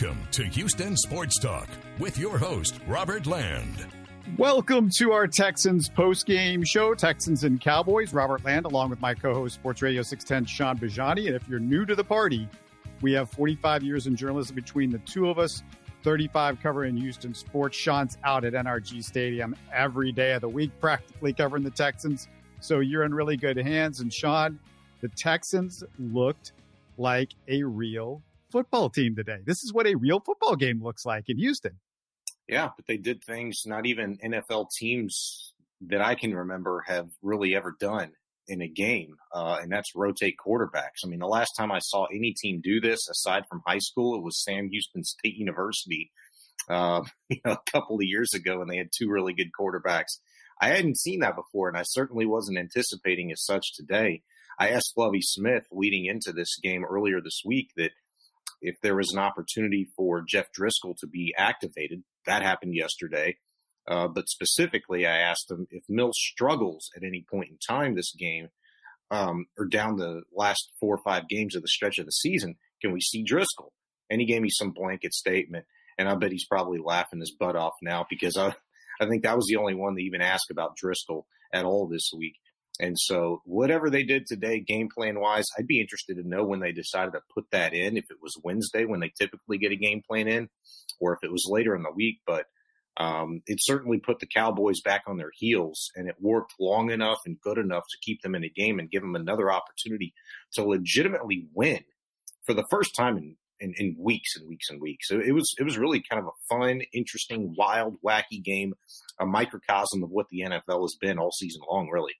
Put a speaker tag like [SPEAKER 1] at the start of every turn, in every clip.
[SPEAKER 1] Welcome to Houston Sports Talk with your host, Robert Land.
[SPEAKER 2] Welcome to our Texans post-game show, Texans and Cowboys. Robert Land, along with my co-host, Sports Radio 610, Sean Bajani. And if you're new to the party, we have 45 years in journalism between the two of us, 35 covering Houston sports. Sean's out at NRG Stadium every day of the week, practically covering the Texans. So you're in really good hands. And Sean, the Texans looked like a real football team today. This is what a real football game looks like in Houston.
[SPEAKER 3] Yeah, but they did things not even NFL teams that I can remember have really ever done in a game, uh, and that's rotate quarterbacks. I mean, the last time I saw any team do this, aside from high school, it was Sam Houston State University, uh, you know, a couple of years ago, and they had two really good quarterbacks. I hadn't seen that before, and I certainly wasn't anticipating as such today. I asked Lovie Smith leading into this game earlier this week that if there was an opportunity for Jeff Driskel to be activated, that happened yesterday. Uh, but specifically, I asked him if Mills struggles at any point in time this game, um, or down the last four or five games of the stretch of the season, can we see Driskel? And he gave me some blanket statement, and I bet he's probably laughing his butt off now because I, I think that was the only one that even asked about Driskel at all this week. And so, whatever they did today, game plan wise, I'd be interested to know when they decided to put that in. If it was Wednesday when they typically get a game plan in, or if it was later in the week. But um, it certainly put the Cowboys back on their heels, and it worked long enough and good enough to keep them in the game and give them another opportunity to legitimately win for the first time in, in, in weeks and weeks and weeks. So it was it was really kind of a fun, interesting, wild, wacky game, a microcosm of what the NFL has been all season long, really.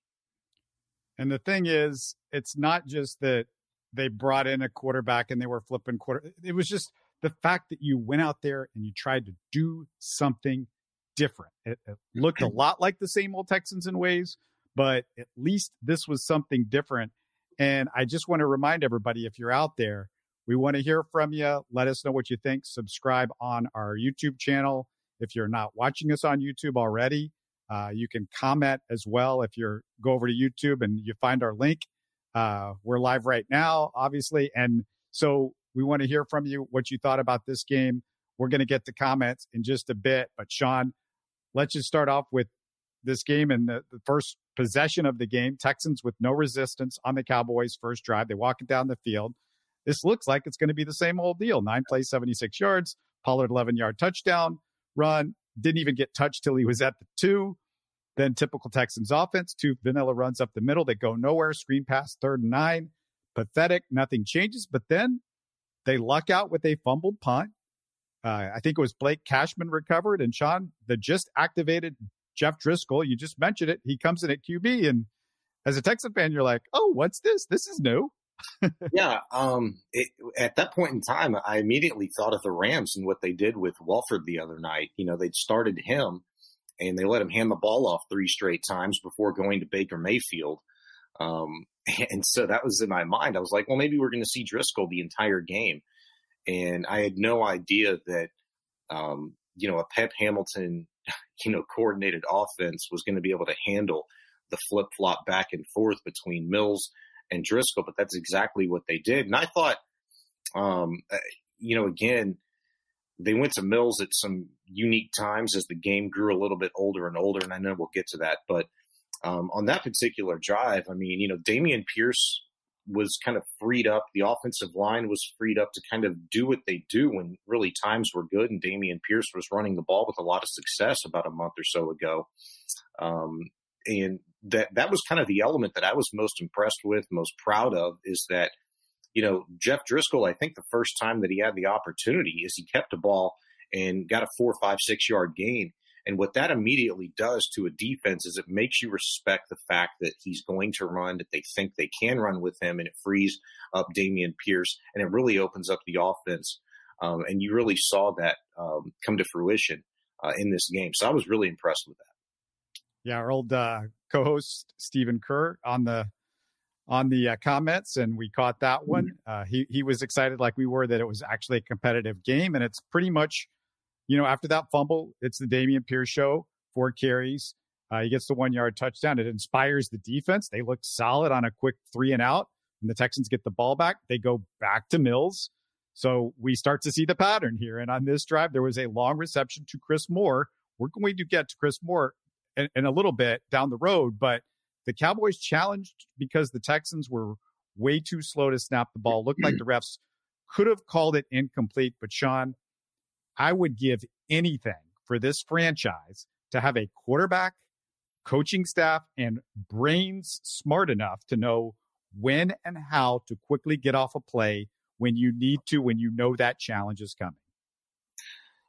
[SPEAKER 2] And the thing is, it's not just that they brought in a quarterback and they were flipping quarter. It was just the fact that you went out there and you tried to do something different. It, it, mm-hmm. looked a lot like the same old Texans in ways, but at least this was something different. And I just want to remind everybody if you're out there, we want to hear from you. Let us know what you think. Subscribe on our YouTube channel. If you're not watching us on YouTube already, uh, you can comment as well if you go over to YouTube and you find our link. Uh, we're live right now, obviously. And so we want to hear from you what you thought about this game. We're going to get the comments in just a bit. But Sean, let's just start off with this game and the, the first possession of the game. Texans with no resistance on the Cowboys' first drive. They walk it down the field. This looks like it's going to be the same old deal. Nine plays, 76 yards. Pollard 11 yard touchdown run. Didn't even get touched till he was at the two. Then typical Texans offense, two vanilla runs up the middle that go nowhere. Screen pass, third and nine. Pathetic. Nothing changes. But then they luck out with a fumbled punt. Uh, I think it was Blake Cashman recovered, and Sean, the just activated Jeff Driskel. You just mentioned it. He comes in at QB, and as a Texan fan, you're like, "Oh, what's this? This is new."
[SPEAKER 3] yeah. Um, it, at that point in time, I immediately thought of the Rams and what they did with Wolford the other night. You know, they'd started him and they let him hand the ball off three straight times before going to Baker Mayfield. Um, and so that was in my mind. I was like, well, maybe we're going to see Driskel the entire game. And I had no idea that, um, you know, a Pep Hamilton, you know, coordinated offense was going to be able to handle the flip flop back and forth between Mills and Driskel, But that's exactly what they did. And I thought, um, uh, you know, again, they went to Mills at some unique times as the game grew a little bit older and older. And I know we'll get to that, but um, on that particular drive, I mean, you know, Dameon Pierce was kind of freed up. The offensive line was freed up to kind of do what they do when really times were good. And Dameon Pierce was running the ball with a lot of success about a month or so ago. Um, and that that was kind of the element that I was most impressed with, most proud of, is that you know Jeff Driskel. I think the first time that he had the opportunity is he kept the ball and got a four, five, six yard gain. And what that immediately does to a defense is it makes you respect the fact that he's going to run, that they think they can run with him, and it frees up Dameon Pierce, and it really opens up the offense. Um, and you really saw that um, come to fruition uh, in this game. So I was really impressed with that.
[SPEAKER 2] Yeah, our old uh, co-host Stephen Kerr on the on the uh, comments, and we caught that one. Mm-hmm. Uh, he he was excited, like we were, that it was actually a competitive game, and it's pretty much you know, after that fumble, it's the Dameon Pierce show, four carries. Uh, he gets the one yard touchdown. It inspires the defense. They look solid on a quick three and out. and the Texans get the ball back, they go back to Mills. So we start to see the pattern here. And on this drive, there was a long reception to Chris Moore. We're going to get to Chris Moore in, in a little bit down the road, but the Cowboys challenged because the Texans were way too slow to snap the ball. Looked like the refs could have called it incomplete. But Sean, I would give anything for this franchise to have a quarterback, coaching staff, and brains smart enough to know when and how to quickly get off a play when you need to, when you know that challenge is coming.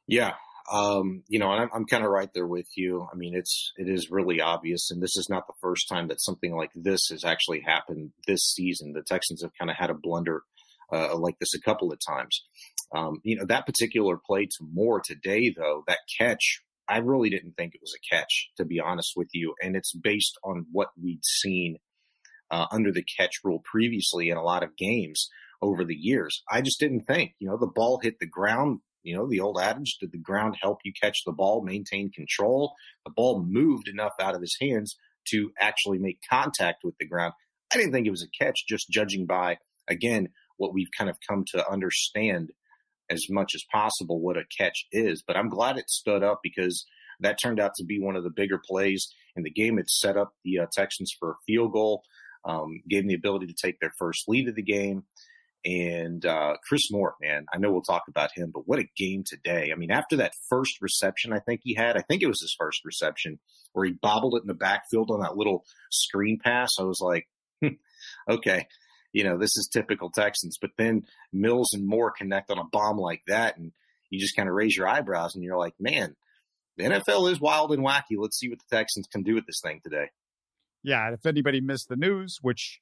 [SPEAKER 3] Yeah. Um, you know, I'm, I'm kind of right there with you. I mean, it's, it is really obvious. And this is not the first time that something like this has actually happened this season. The Texans have kind of had a blunder uh, like this a couple of times. Um, you know, that particular play to Moore today, though, that catch, I really didn't think it was a catch, to be honest with you. And it's based on what we'd seen uh, under the catch rule previously in a lot of games over the years. I just didn't think, you know, the ball hit the ground. You know, the old adage, did the ground help you catch the ball, maintain control? The ball moved enough out of his hands to actually make contact with the ground. I didn't think it was a catch, just judging by, again, what we've kind of come to understand as much as possible what a catch is. But I'm glad it stood up because that turned out to be one of the bigger plays in the game. It set up the uh, Texans for a field goal, um, gave them the ability to take their first lead of the game. And uh, Chris Moore, man, I know we'll talk about him, but what a game today. I mean, after that first reception, I think he had, I think it was his first reception where he bobbled it in the backfield on that little screen pass. I was like, hmm, okay, you know, this is typical Texans. But then Mills and Moore connect on a bomb like that, and you just kind of raise your eyebrows and you're like, man, the NFL is wild and wacky. Let's see what the Texans can do with this thing today.
[SPEAKER 2] Yeah, if anybody missed the news, which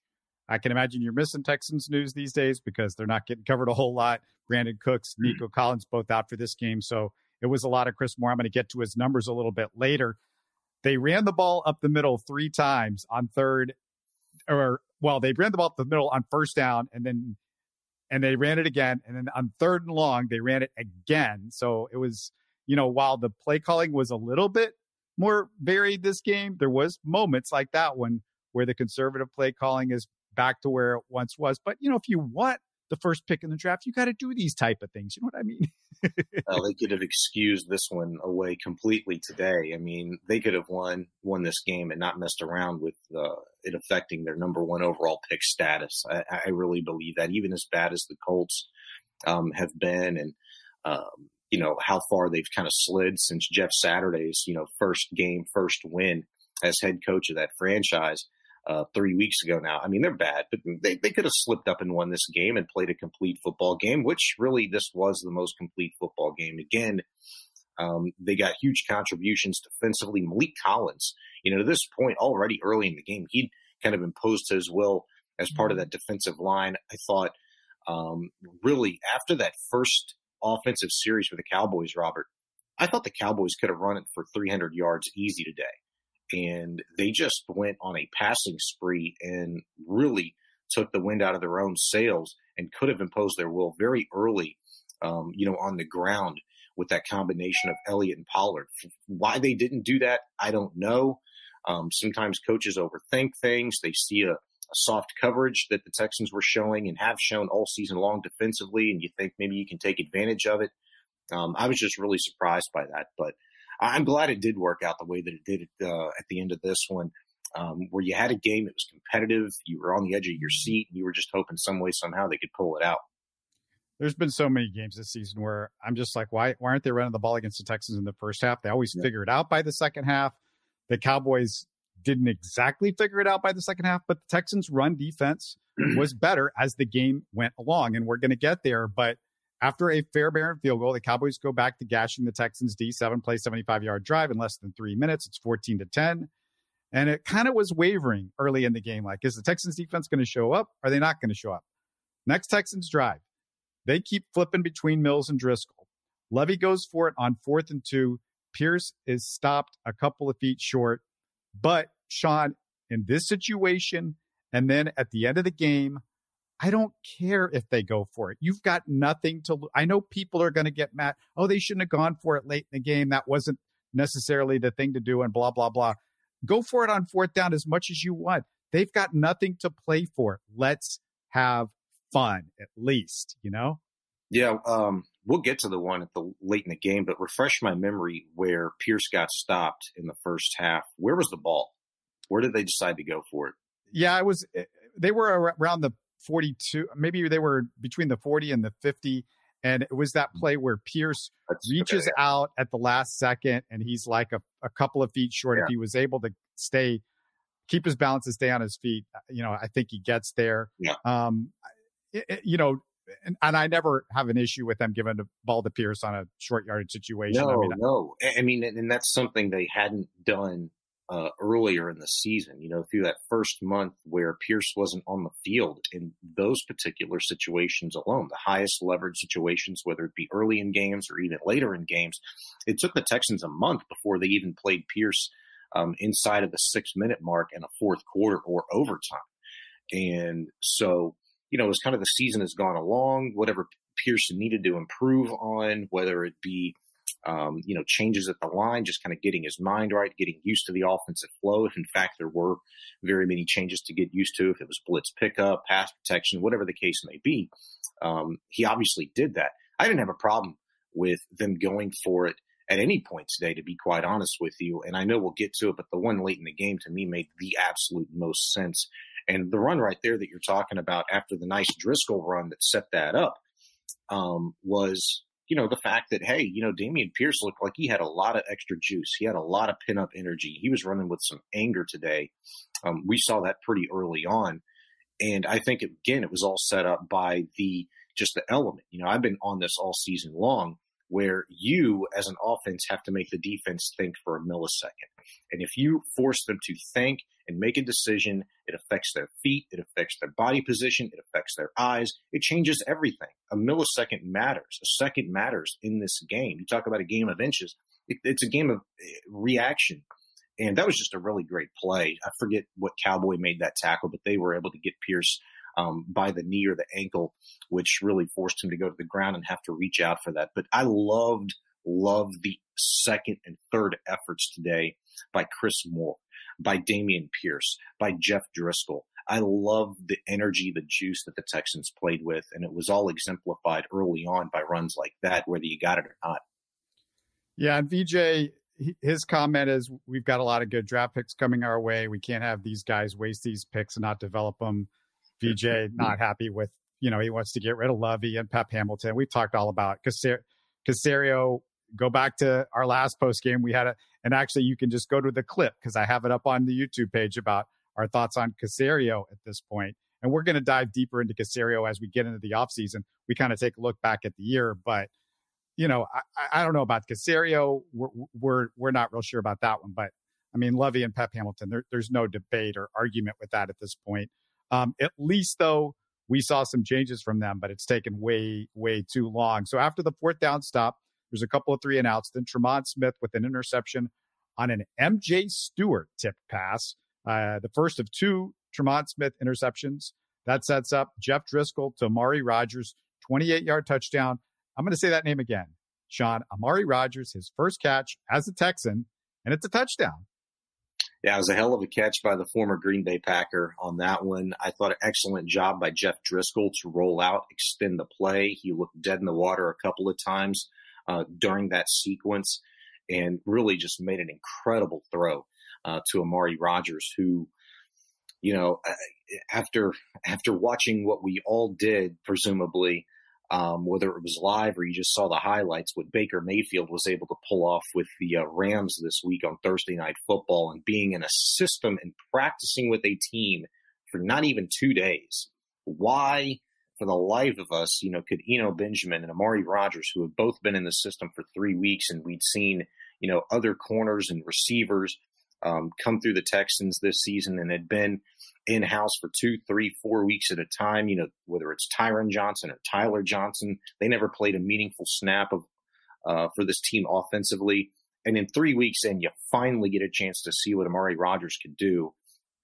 [SPEAKER 2] I can imagine you're missing Texans news these days because they're not getting covered a whole lot. Brandin Cooks, mm. Nico Collins, both out for this game. So it was a lot of Chris Moore. I'm going to get to his numbers a little bit later. They ran the ball up the middle three times on third or well, they ran the ball up the middle on first down and then and they ran it again. And then on third and long, they ran it again. So it was, you know, while the play calling was a little bit more varied this game, there was moments like that one where the conservative play calling is back to where it once was. But you know, if you want the first pick in the draft, you got to do these type of things. You know what I mean?
[SPEAKER 3] well, they could have excused this one away completely today. I mean, they could have won won this game and not messed around with uh, it affecting their number one overall pick status. I, I, really believe that, even as bad as the Colts um, have been, and um, you know how far they've kind of slid since Jeff Saturday's you know first game, first win as head coach of that franchise uh, three weeks ago now. I mean, they're bad, but they, they could have slipped up and won this game and played a complete football game, which really this was the most complete football game. Again, um, they got huge contributions defensively. Maliek Collins, you know, to this point already early in the game, he'd kind of imposed his will as part of that defensive line. I thought um, really after that first offensive series for the Cowboys, Robert, I thought the Cowboys could have run it for 300 yards easy today and they just went on a passing spree and really took the wind out of their own sails and could have imposed their will very early, um, you know, on the ground with that combination of Elliott and Pollard. Why they didn't do that, I don't know. Um, sometimes coaches overthink things. They see a, a, soft coverage that the Texans were showing and have shown all season long defensively, and you think maybe you can take advantage of it. Um, I was just really surprised by that, but I'm glad it did work out the way that it did uh, at the end of this one, um, where you had a game that was competitive. You were on the edge of your seat. And you were just hoping some way, somehow they could pull it out.
[SPEAKER 2] There's been so many games this season where I'm just like, why, why aren't they running the ball against the Texans in the first half? They always yeah. figure it out by the second half. The Cowboys didn't exactly figure it out by the second half, but the Texans' run defense was better as the game went along. And we're going to get there. But after a fair Fairbairn field goal, the Cowboys go back to gashing the Texans D seven play 75 yard drive in less than three minutes. It's 14 to 10. And it kind of was wavering early in the game. Like, is the Texans defense going to show up? Are they not going to show up? Next Texans drive. They keep flipping between Mills and Driskel. Lovie goes for it on fourth and two. Pierce is stopped a couple of feet short. But Sean, in this situation, and then at the end of the game, I don't care if they go for it. You've got nothing to. I know people are going to get mad. Oh, they shouldn't have gone for it late in the game. That wasn't necessarily the thing to do, and blah blah blah. Go for it on fourth down as much as you want. They've got nothing to play for. Let's have fun, at least. You know.
[SPEAKER 3] Yeah, um, we'll get to the one at the late in the game, but refresh my memory where Pierce got stopped in the first half. Where was the ball? Where did they decide to go for it?
[SPEAKER 2] Yeah, it was. Eh, they were around the 42. Maybe they were between the 40 and the 50. And it was that play where Pierce That's, reaches okay, yeah. out at the last second and he's like a, a couple of feet short. Yeah. If he was able to stay, keep his balance and stay on his feet, uh, you know, I think he gets there.
[SPEAKER 3] Yeah.
[SPEAKER 2] Um, it, it, you know, and, and, I never have an issue with them giving the ball to Pierce on a short yardage situation.
[SPEAKER 3] No,
[SPEAKER 2] I
[SPEAKER 3] mean, no. I mean, and that's something they hadn't done uh, earlier in the season, you know, through that first month where Pierce wasn't on the field in those particular situations alone, the highest leverage situations, whether it be early in games or even later in games. It took the Texans a month before they even played Pierce um, inside of the six minute mark in a fourth quarter or overtime. And so, you know, as kind of the season has gone along, whatever Pierce needed to improve on, whether it be um, you know, changes at the line, just kind of getting his mind right, getting used to the offensive flow. If in fact there were very many changes to get used to, if it was blitz pickup, pass protection, whatever the case may be, um, he obviously did that. I didn't have a problem with them going for it at any point today, to be quite honest with you. And I know we'll get to it, but the one late in the game to me made the absolute most sense. And the run right there that you're talking about after the nice Driskel run that set that up um, was you know, the fact that, hey, you know, Dameon Pierce looked like he had a lot of extra juice. He had a lot of pin up energy. He was running with some anger today. Um, we saw that pretty early on. And I think, again, it was all set up by the just the element. You know, I've been on this all season long where you, as an offense, have to make the defense think for a millisecond. And if you force them to think and make a decision, it affects their feet, it affects their body position, it affects their eyes, it changes everything. A millisecond matters, a second matters in this game. You talk about a game of inches, it, it's a game of eh, reaction. And that was just a really great play. I forget what Cowboy made that tackle, but they were able to get Pierce um, by the knee or the ankle, which really forced him to go to the ground and have to reach out for that. But I loved, loved the second and third efforts today by Chris Moore, by Dameon Pierce, by Jeff Driskel. I love the energy, the juice that the Texans played with, and it was all exemplified early on by runs like that, whether you got it or not.
[SPEAKER 2] Yeah, and VJ, his comment is, "We've got a lot of good draft picks coming our way. We can't have these guys waste these picks and not develop them." VJ not happy with, you know, he wants to get rid of Lovie and Pep Hamilton. We've talked all about because Caserio. Go back to our last post game. We had a, and actually you can just go to the clip because I have it up on the YouTube page about our thoughts on Caserio at this point. And we're going to dive deeper into Caserio as we get into the offseason. We kind of take a look back at the year, but you know, I, I don't know about Caserio. We're, we're, we're not real sure about that one, but I mean, Lovie and Pep Hamilton, there, there's no debate or argument with that at this point. Um, at least though, we saw some changes from them, but it's taken way, way too long. So after the fourth down stop, there's a couple of three and outs. Then Tremon Smith with an interception on an MJ Stewart tipped pass. Uh, the first of two Tremon Smith interceptions. That sets up Jeff Driskel to Amari Rogers, 28 yard touchdown. I'm going to say that name again. Sean, Amari Rogers, his first catch as a Texan, and it's a touchdown.
[SPEAKER 3] Yeah, it was a hell of a catch by the former Green Bay Packer on that one. I thought an excellent job by Jeff Driskel to roll out, extend the play. He looked dead in the water a couple of times uh, during that sequence and really just made an incredible throw uh, to Amari Rogers, who, you know, uh, after after watching what we all did, presumably um, whether it was live or you just saw the highlights, what Baker Mayfield was able to pull off with the uh, Rams this week on Thursday Night Football and being in a system and practicing with a team for not even two days. Why, for the life of us, you know, could Eno Benjamin and Amari Rogers, who have both been in the system for three weeks and we'd seen, you know, other corners and receivers um, come through the Texans this season and had been in house for two, three, four weeks at a time. You know, whether it's Tyron Johnson or Tyler Johnson, they never played a meaningful snap of uh, for this team offensively. And in three weeks, and you finally get a chance to see what Amari Rogers could do.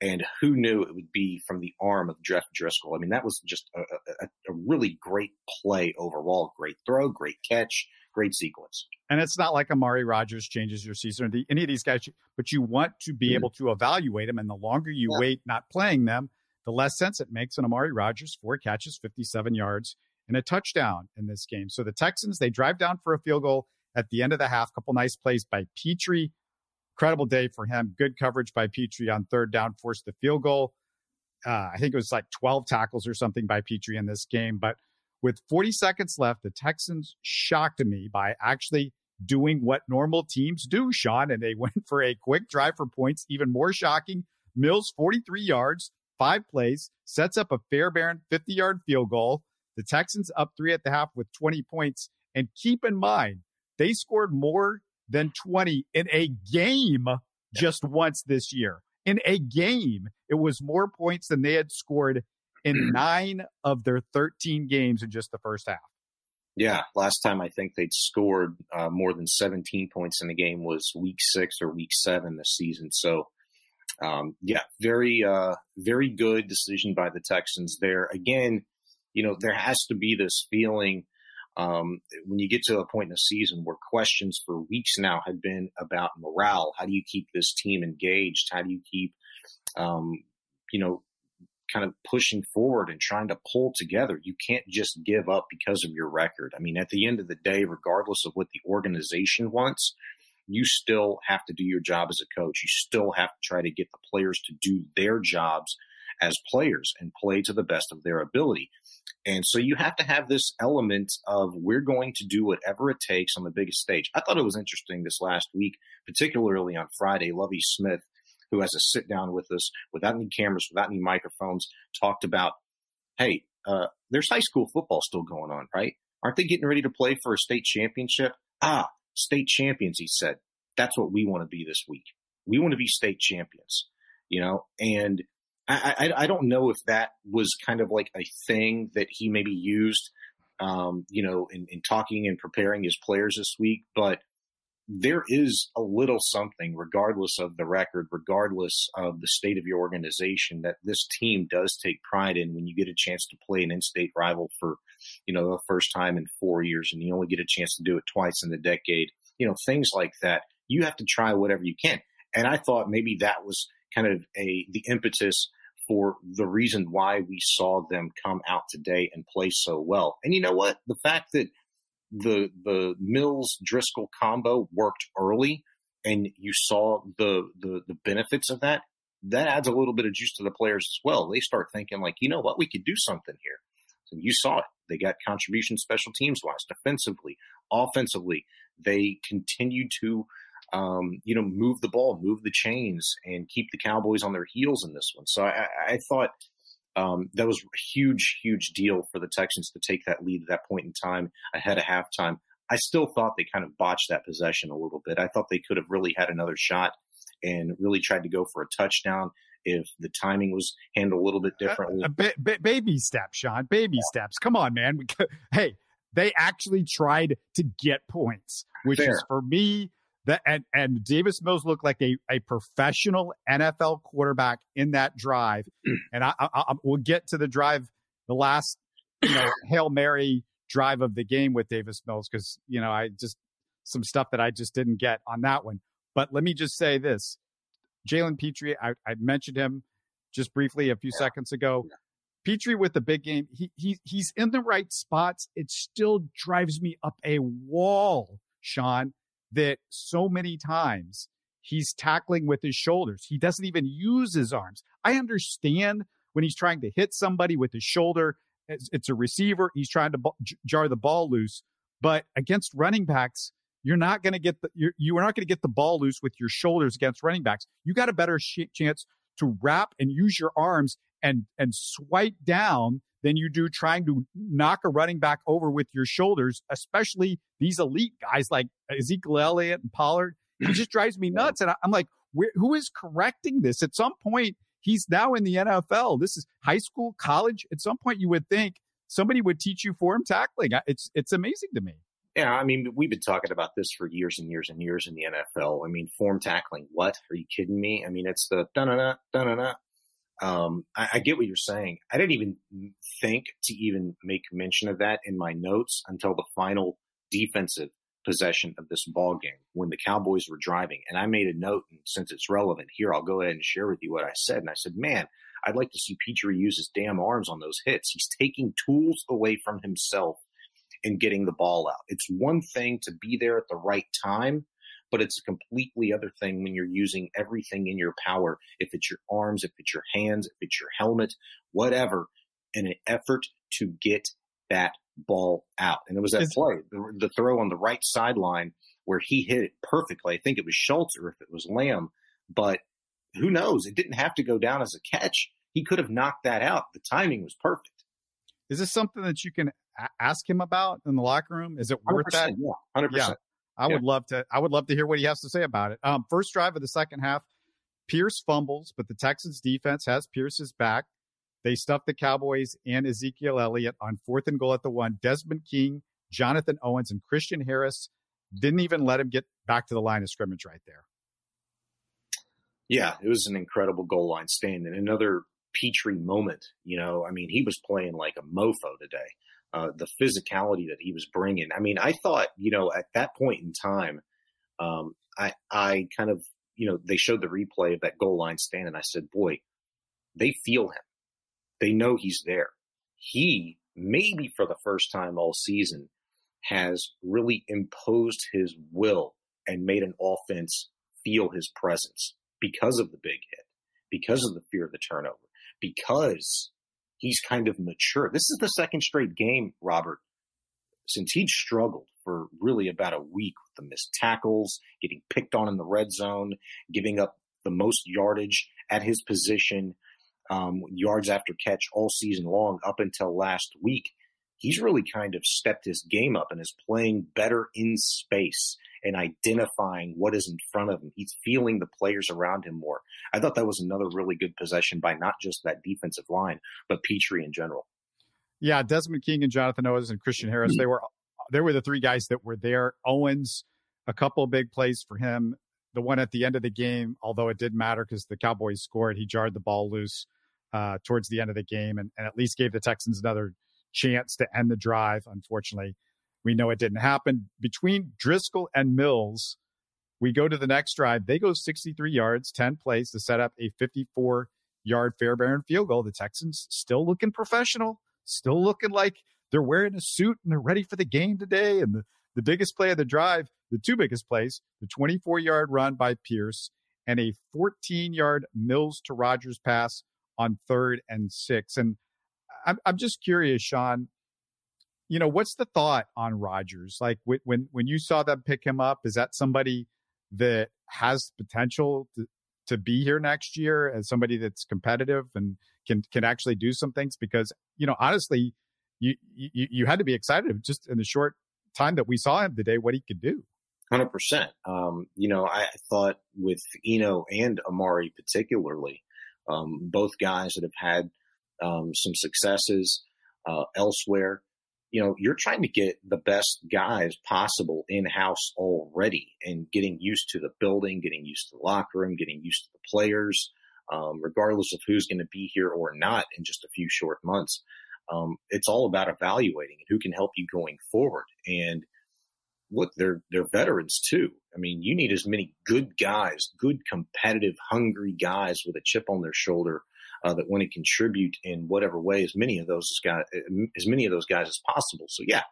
[SPEAKER 3] And who knew it would be from the arm of Jeff Driskel? I mean, that was just a, a, a really great play overall. Great throw, great catch, great sequence.
[SPEAKER 2] And it's not like Amari Rogers changes your season or the, any of these guys, but you want to be mm-hmm. able to evaluate them. And the longer you yeah. wait not playing them, the less sense it makes. And Amari Rogers, four catches, 57 yards, and a touchdown in this game. So the Texans, they drive down for a field goal at the end of the half. Couple nice plays by Pitre. Incredible day for him. Good coverage by Pitre on third down, forced the field goal. Uh, I think it was like 12 tackles or something by Pitre in this game. But with 40 seconds left, the Texans shocked me by actually doing what normal teams do, Sean, and they went for a quick drive for points. Even more shocking, Mills 43 yards, five plays, sets up a Fairbairn 50 yard field goal. The Texans up three at the half with 20 points. And keep in mind, they scored more than 20 in a game just once this year. In a game, it was more points than they had scored in nine of their 13 games in just the first half.
[SPEAKER 3] Yeah, last time I think they'd scored uh, more than 17 points in a game was week six or week seven this season. So, um, yeah, very, uh, very good decision by the Texans there. Again, you know, there has to be this feeling um, when you get to a point in the season where questions for weeks now have been about morale. How do you keep this team engaged? How do you keep, um, you know, kind of pushing forward and trying to pull together. You can't just give up because of your record. I mean, at the end of the day, regardless of what the organization wants, you still have to do your job as a coach. You still have to try to get the players to do their jobs as players and play to the best of their ability. And so you have to have this element of we're going to do whatever it takes on the biggest stage. I thought it was interesting this last week, particularly on Friday. Lovie Smith who has a sit down with us without any cameras, without any microphones, talked about, hey, uh, there's high school football still going on, right? Aren't they getting ready to play for a state championship? Ah, state champions, he said. That's what we want to be this week. We want to be state champions, you know, and I, I, I don't know if that was kind of like a thing that he maybe used, um, you know, in, in talking and preparing his players this week, but – there is a little something, regardless of the record, regardless of the state of your organization, that this team does take pride in when you get a chance to play an in-state rival for, you know, the first time in four years, and you only get a chance to do it twice in the decade. You know, things like that. You have to try whatever you can. And I thought maybe that was kind of a the impetus for the reason why we saw them come out today and play so well. And you know what? The fact that the the Mills Driskel combo worked early, and you saw the, the the benefits of that. That adds a little bit of juice to the players as well. They start thinking like, you know what, we could do something here. So you saw it. They got contribution special teams wise, defensively, offensively. They continue to um, you know, move the ball, move the chains, and keep the Cowboys on their heels in this one. So I, I thought um, that was a huge, huge deal for the Texans to take that lead at that point in time ahead of halftime. I still thought they kind of botched that possession a little bit. I thought they could have really had another shot and really tried to go for a touchdown if the timing was handled a little bit differently.
[SPEAKER 2] Uh, ba- ba- baby steps, Sean. Baby yeah. steps. Come on, man. hey, they actually tried to get points, which Fair. is for me that and, and Davis Mills looked like a, a professional NFL quarterback in that drive. and I, I, I we'll get to the drive, the last you know hail mary drive of the game with Davis Mills because you know I just some stuff that I just didn't get on that one. But let me just say this: Jalen Pitre, I, I mentioned him just briefly a few yeah. seconds ago. Yeah. Pitre with the big game, he, he he's in the right spots. It still drives me up a wall, Sean, that so many times he's tackling with his shoulders. He doesn't even use his arms. I understand when he's trying to hit somebody with his shoulder. It's, it's a receiver. He's trying to b- jar the ball loose. But against running backs, you're not going to get the you're, you are not going to get the ball loose with your shoulders against running backs. You got a better sh- chance to wrap and use your arms and and swipe down than you do trying to knock a running back over with your shoulders, especially these elite guys like Ezekiel Elliott and Pollard. He just drives me nuts. And I'm like, who is correcting this? At some point, he's now in the NFL. This is high school, college. At some point, you would think somebody would teach you form tackling. It's it's amazing to me.
[SPEAKER 3] Yeah, I mean, we've been talking about this for years and years and years in the NFL. I mean, form tackling. What? Are you kidding me? I mean, it's the da da da da da um, I, I, get what you're saying. I didn't even think to even make mention of that in my notes until the final defensive possession of this ball game when the Cowboys were driving. And I made a note, and since it's relevant here, I'll go ahead and share with you what I said. And I said, man, I'd like to see Pitre use his damn arms on those hits. He's taking tools away from himself and getting the ball out. It's one thing to be there at the right time, but it's a completely other thing when you're using everything in your power. If it's your arms, if it's your hands, if it's your helmet, whatever, in an effort to get that ball out. And it was that it's, play, the, the, throw on the right sideline where he hit it perfectly. I think it was Schultz or if it was Lamb, but who knows? It didn't have to go down as a catch. He could have knocked that out. The timing was perfect.
[SPEAKER 2] Is this something that you can ask him about in the locker room? Is it worth that?
[SPEAKER 3] Yeah, hundred yeah, percent.
[SPEAKER 2] I yeah. would love to. I would love to hear what he has to say about it. Um, first drive of the second half, Pierce fumbles, but the Texans defense has Pierce's back. They stuffed the Cowboys and Ezekiel Elliott on fourth and goal at the one. Desmond King, Jonathan Owens, and Christian Harris didn't even let him get back to the line of scrimmage right there.
[SPEAKER 3] Yeah, it was an incredible goal line stand and another Pitre moment. You know, I mean, he was playing like a mofo today. Uh, the physicality that he was bringing. I mean, I thought, you know, at that point in time, um, I, I kind of, you know, they showed the replay of that goal line stand, and I said, boy, they feel him. They know he's there. He, maybe for the first time all season, has really imposed his will and made an offense feel his presence because of the big hit, because of the fear of the turnover, because he's kind of mature. This is the second straight game, Robert, since he'd struggled for really about a week with the missed tackles, getting picked on in the red zone, giving up the most yardage at his position, um, yards after catch all season long up until last week. He's really kind of stepped his game up and is playing better in space and identifying what is in front of him. He's feeling the players around him more. I thought that was another really good possession by not just that defensive line, but Pitre in general.
[SPEAKER 2] Yeah, Desmond King and Jonathan Owens and Christian Harris, they were they were the three guys that were there. Owens, a couple big plays for him. The one at the end of the game, although it didn't matter because the Cowboys scored, he jarred the ball loose uh, towards the end of the game and, and at least gave the Texans another chance to end the drive. Unfortunately, we know it didn't happen. Between Driskel and Mills, we go to the next drive. They go 63 yards, 10 plays to set up a 54 yard Fairbairn field goal. The Texans still looking professional, still looking like they're wearing a suit and they're ready for the game today. And the, the biggest play of the drive, the two biggest plays, the 24 yard run by Pierce and a 14 yard Mills to Rogers pass on third and six. And I'm, I'm just curious, Sean, you know, what's the thought on Rogers? Like when when you saw them pick him up, is that somebody that has potential to, to be here next year as somebody that's competitive and can can actually do some things? Because you know, honestly, you you, you had to be excited just in the short time that we saw him today what he could do.
[SPEAKER 3] 100%. um. You know, I thought with Eno and Amari particularly, um, both guys that have had um, some successes uh, elsewhere you know, you're trying to get the best guys possible in house already and getting used to the building, getting used to the locker room, getting used to the players, um, regardless of who's going to be here or not in just a few short months. Um, it's all about evaluating and who can help you going forward. And look, they're they're veterans too. I mean, you need as many good guys, good competitive, hungry guys with a chip on their shoulder uh, that want to contribute in whatever way as many of those guys, as many of those guys as possible. So yeah,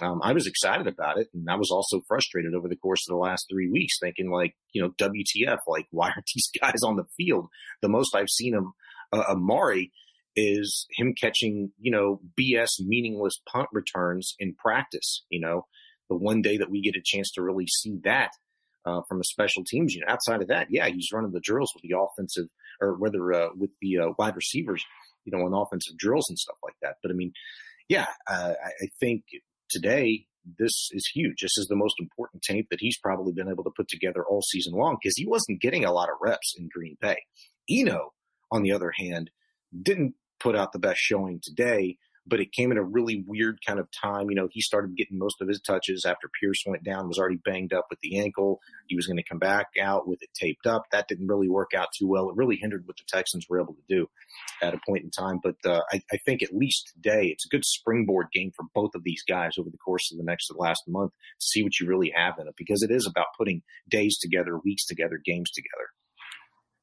[SPEAKER 3] um, I was excited about it, and I was also frustrated over the course of the last three weeks, thinking like, you know, WTF? Like, why aren't these guys on the field? The most I've seen of uh, Amari is him catching, you know, BS meaningless punt returns in practice. You know, the one day that we get a chance to really see that uh, from a special teams unit. Outside of that, yeah, he's running the drills with the offensive or whether uh, with the uh, wide receivers, you know, on offensive drills and stuff like that. But I mean, yeah, uh, I think today this is huge. This is the most important tape that he's probably been able to put together all season long because he wasn't getting a lot of reps in Green Bay. Eno, on the other hand, didn't put out the best showing today, but it came at a really weird kind of time. You know, he started getting most of his touches after Pierce went down, was already banged up with the ankle. He was going to come back out with it taped up. That didn't really work out too well. It really hindered what the Texans were able to do at a point in time. But uh, I, I, think at least today, it's a good springboard game for both of these guys over the course of the next the last month to see what you really have in it because it is about putting days together, weeks together, games together.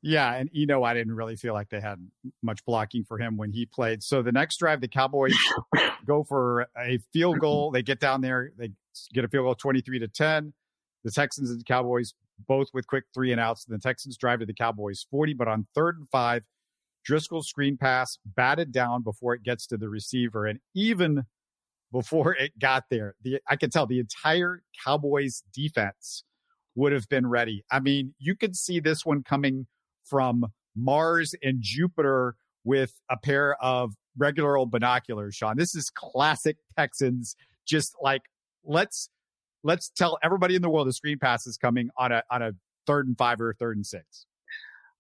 [SPEAKER 2] Yeah, and you know, I didn't really feel like they had much blocking for him when he played. So the next drive, the Cowboys go for a field goal. They get down there, they get a field goal, twenty-three to ten. The Texans and the Cowboys both with quick three and outs. And the Texans drive to the Cowboys forty, but on third and five, Driskel screen pass batted down before it gets to the receiver, and even before it got there, the I can tell the entire Cowboys defense would have been ready. I mean, you could see this one coming from Mars and Jupiter with a pair of regular old binoculars, Sean. This is classic Texans. Just like let's let's tell everybody in the world the screen pass is coming on a on a third and five or third and six.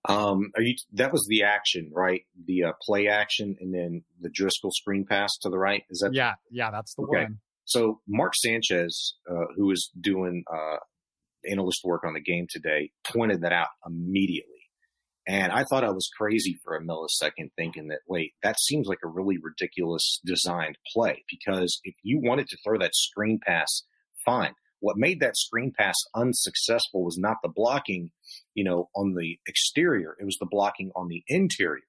[SPEAKER 3] Um, are you? That was the action, right? The uh, play action, and then the Driskel screen pass to the right. Is that?
[SPEAKER 2] Yeah, yeah, that's the okay. one.
[SPEAKER 3] So Mark Sanchez, uh, who was doing uh, analyst work on the game today, pointed that out immediately. And I thought I was crazy for a millisecond thinking that, wait, that seems like a really ridiculous designed play because if you wanted to throw that screen pass, fine. What made that screen pass unsuccessful was not the blocking, you know, on the exterior. It was the blocking on the interior.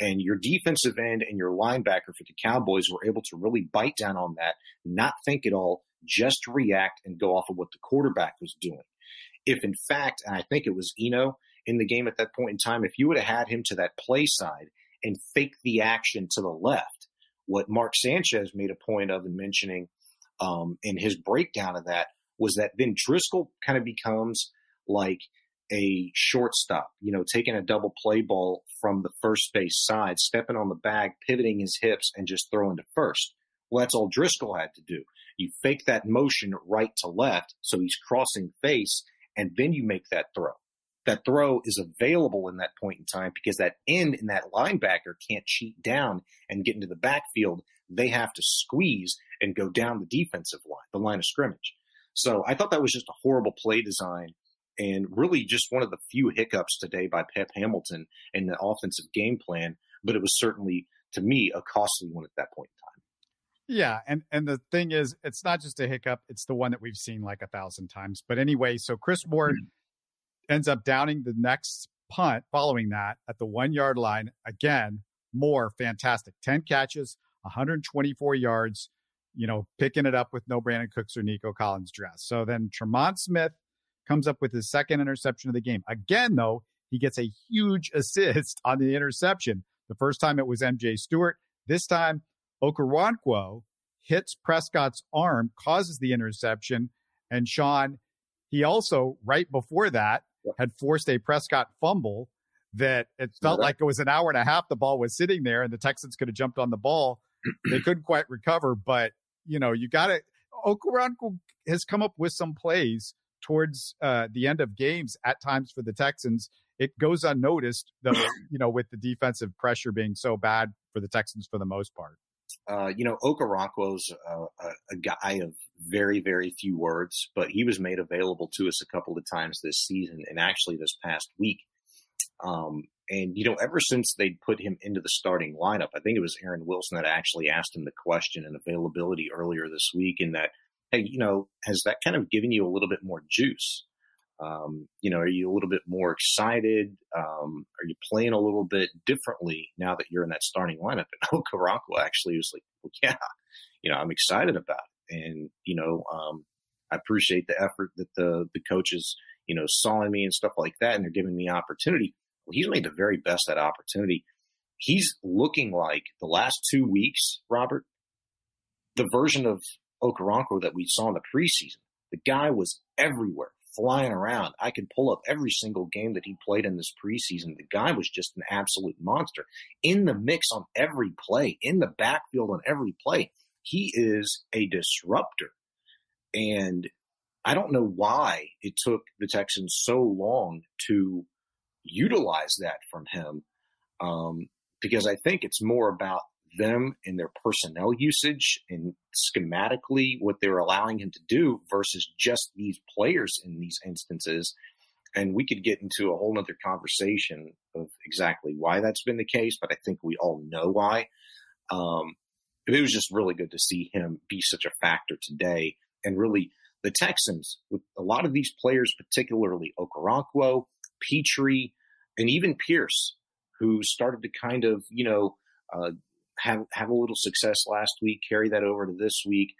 [SPEAKER 3] And your defensive end and your linebacker for the Cowboys were able to really bite down on that, not think at all, just react and go off of what the quarterback was doing. If in fact, and I think it was Eno in the game at that point in time, if you would have had him to that play side and fake the action to the left, what Mark Sanchez made a point of and mentioning um, in his breakdown of that was that then Driskel kind of becomes like a shortstop, you know, taking a double play ball from the first base side, stepping on the bag, pivoting his hips, and just throwing to first. Well, that's all Driskel had to do. You fake that motion right to left, so he's crossing face, and then you make that throw. That throw is available in that point in time because that end and that linebacker can't cheat down and get into the backfield. They have to squeeze and go down the defensive line, the line of scrimmage. So I thought that was just a horrible play design and really just one of the few hiccups today by Pep Hamilton in the offensive game plan. But it was certainly, to me, a costly one at that point in time.
[SPEAKER 2] Yeah, and and the thing is, it's not just a hiccup; it's the one that we've seen like a thousand times. But anyway, so Chris Ward mm-hmm. Ends up downing the next punt following that at the one yard line. Again, Moore fantastic, ten catches, 124 yards you know, picking it up with no Brandin Cooks or Nico Collins dress. So then Tremon Smith comes up with his second interception of the game. Again, though, he gets a huge assist on the interception. The first time it was MJ Stewart. This time, Okoronkwo hits Prescott's arm, causes the interception. And Sean, he also, right before that, had forced a Prescott fumble that it felt like it was an hour and a half the ball was sitting there and the Texans could have jumped on the ball. they couldn't quite recover, but you know, you got to. Okoronkwo has come up with some plays towards uh, the end of games at times for the Texans. It goes unnoticed, though, you know, with the defensive pressure being so bad for the Texans for the most part.
[SPEAKER 3] Uh, you know, Okoronkwo's uh, a, a, guy of very, very few words, but he was made available to us a couple of times this season and actually this past week. Um, and, you know, ever since they put him into the starting lineup, I think it was Aaron Wilson that actually asked him the question and availability earlier this week, and that, hey, you know, has that kind of given you a little bit more juice? Um, you know, are you a little bit more excited? Um, are you playing a little bit differently now that you're in that starting lineup? And Okoronkwo actually was like, well, yeah, you know, I'm excited about it. And, you know, um, I appreciate the effort that the, the coaches, you know, saw in me and stuff like that. And they're giving me opportunity. Well, he's made the very best that opportunity. He's looking like the last two weeks, Robert, the version of Okoronkwo that we saw in the preseason. The guy was everywhere, flying around. I could pull up every single game that he played in this preseason. The guy was just an absolute monster. In the mix on every play, in the backfield on every play. He is a disruptor. And I don't know why it took the Texans so long to utilize that from him um, because I think it's more about them and their personnel usage and schematically what they're allowing him to do versus just these players in these instances. And we could get into a whole nother conversation of exactly why that's been the case, but I think we all know why. Um, it was just really good to see him be such a factor today. And really, the Texans, with a lot of these players, particularly Okoronkwo, Pitre, and even Pierce, who started to kind of, you know, uh, have have a little success last week, carry that over to this week,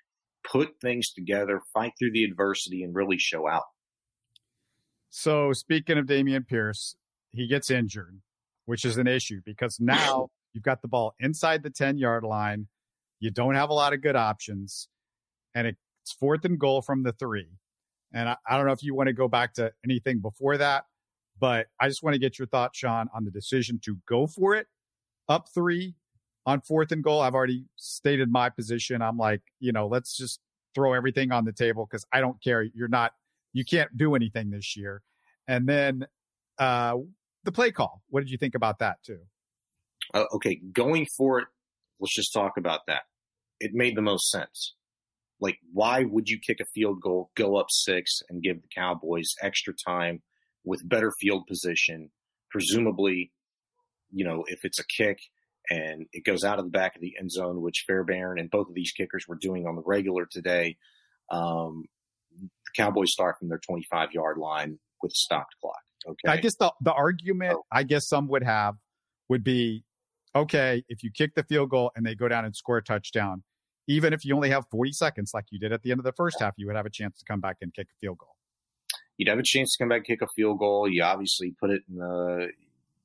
[SPEAKER 3] put things together, fight through the adversity, and really show out.
[SPEAKER 2] So speaking of Dameon Pierce, he gets injured, which is an issue because now you've got the ball inside the 10 yard line. You don't have a lot of good options and it's fourth and goal from the three. And I, I don't know if you want to go back to anything before that, but I just want to get your thoughts, Sean, on the decision to go for it up three on fourth and goal. I've already stated my position. I'm like, you know, let's just throw everything on the table because I don't care. You're not, you can't do anything this year. And then uh, the play call. What did you think about that too?
[SPEAKER 3] Uh, okay, going for it. Let's just talk about that. It made the most sense. Like, why would you kick a field goal, go up six, and give the Cowboys extra time with better field position? Presumably, you know, if it's a kick and it goes out of the back of the end zone, which Fairbairn and both of these kickers were doing on the regular today, um, the Cowboys start from their 25 yard line with a stopped clock. Okay.
[SPEAKER 2] I guess the, the argument oh. I guess some would have would be okay, if you kick the field goal and they go down and score a touchdown, even if you only have 40 seconds like you did at the end of the first half, you would have a chance to come back and kick a field goal.
[SPEAKER 3] You'd have a chance to come back and kick a field goal. You obviously put it in the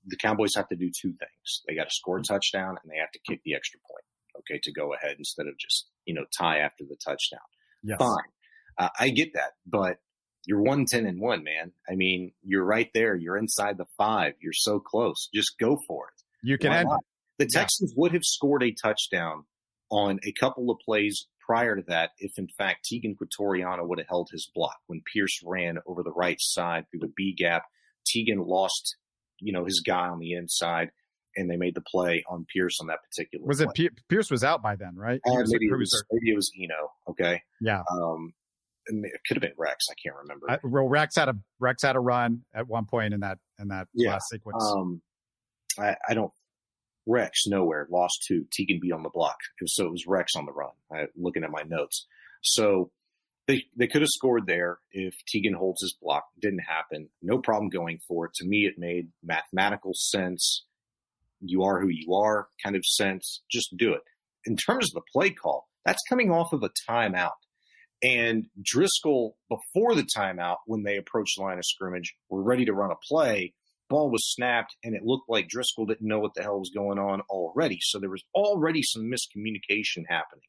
[SPEAKER 3] the Cowboys have to do two things. They got to score a touchdown and they have to kick the extra point, okay, to go ahead instead of just, you know, tie after the touchdown. Yes. Fine. Uh, I get that, but you're 110 and 1, man. I mean, you're right there. You're inside the five. You're so close. Just go for it.
[SPEAKER 2] You can end
[SPEAKER 3] The Texans yeah. would have scored a touchdown on a couple of plays prior to that if, in fact, Teagan Quitoriano would have held his block when Pierce ran over the right side through the B gap. Teagan lost, you know, his guy on the inside, and they made the play on Pierce on that particular.
[SPEAKER 2] Was
[SPEAKER 3] play.
[SPEAKER 2] it P- Pierce was out by then, right?
[SPEAKER 3] Uh, maybe, it was, maybe it was Eno. Okay.
[SPEAKER 2] Yeah.
[SPEAKER 3] Um, it could have been Rex. I can't remember. I,
[SPEAKER 2] well, Rex had a Rex had a run at one point in that in that yeah. last sequence.
[SPEAKER 3] Um, I, I don't. Rex nowhere lost to Teagan beat on the block. So it was Rex on the run. I, looking at my notes, so they they could have scored there if Teagan holds his block. Didn't happen. No problem going for it. To me, it made mathematical sense. You are who you are, kind of sense. Just do it. In terms of the play call, that's coming off of a timeout. And Driskel, before the timeout, when they approached the line of scrimmage, were ready to run a play. Ball was snapped, and it looked like Driskel didn't know what the hell was going on already. So there was already some miscommunication happening.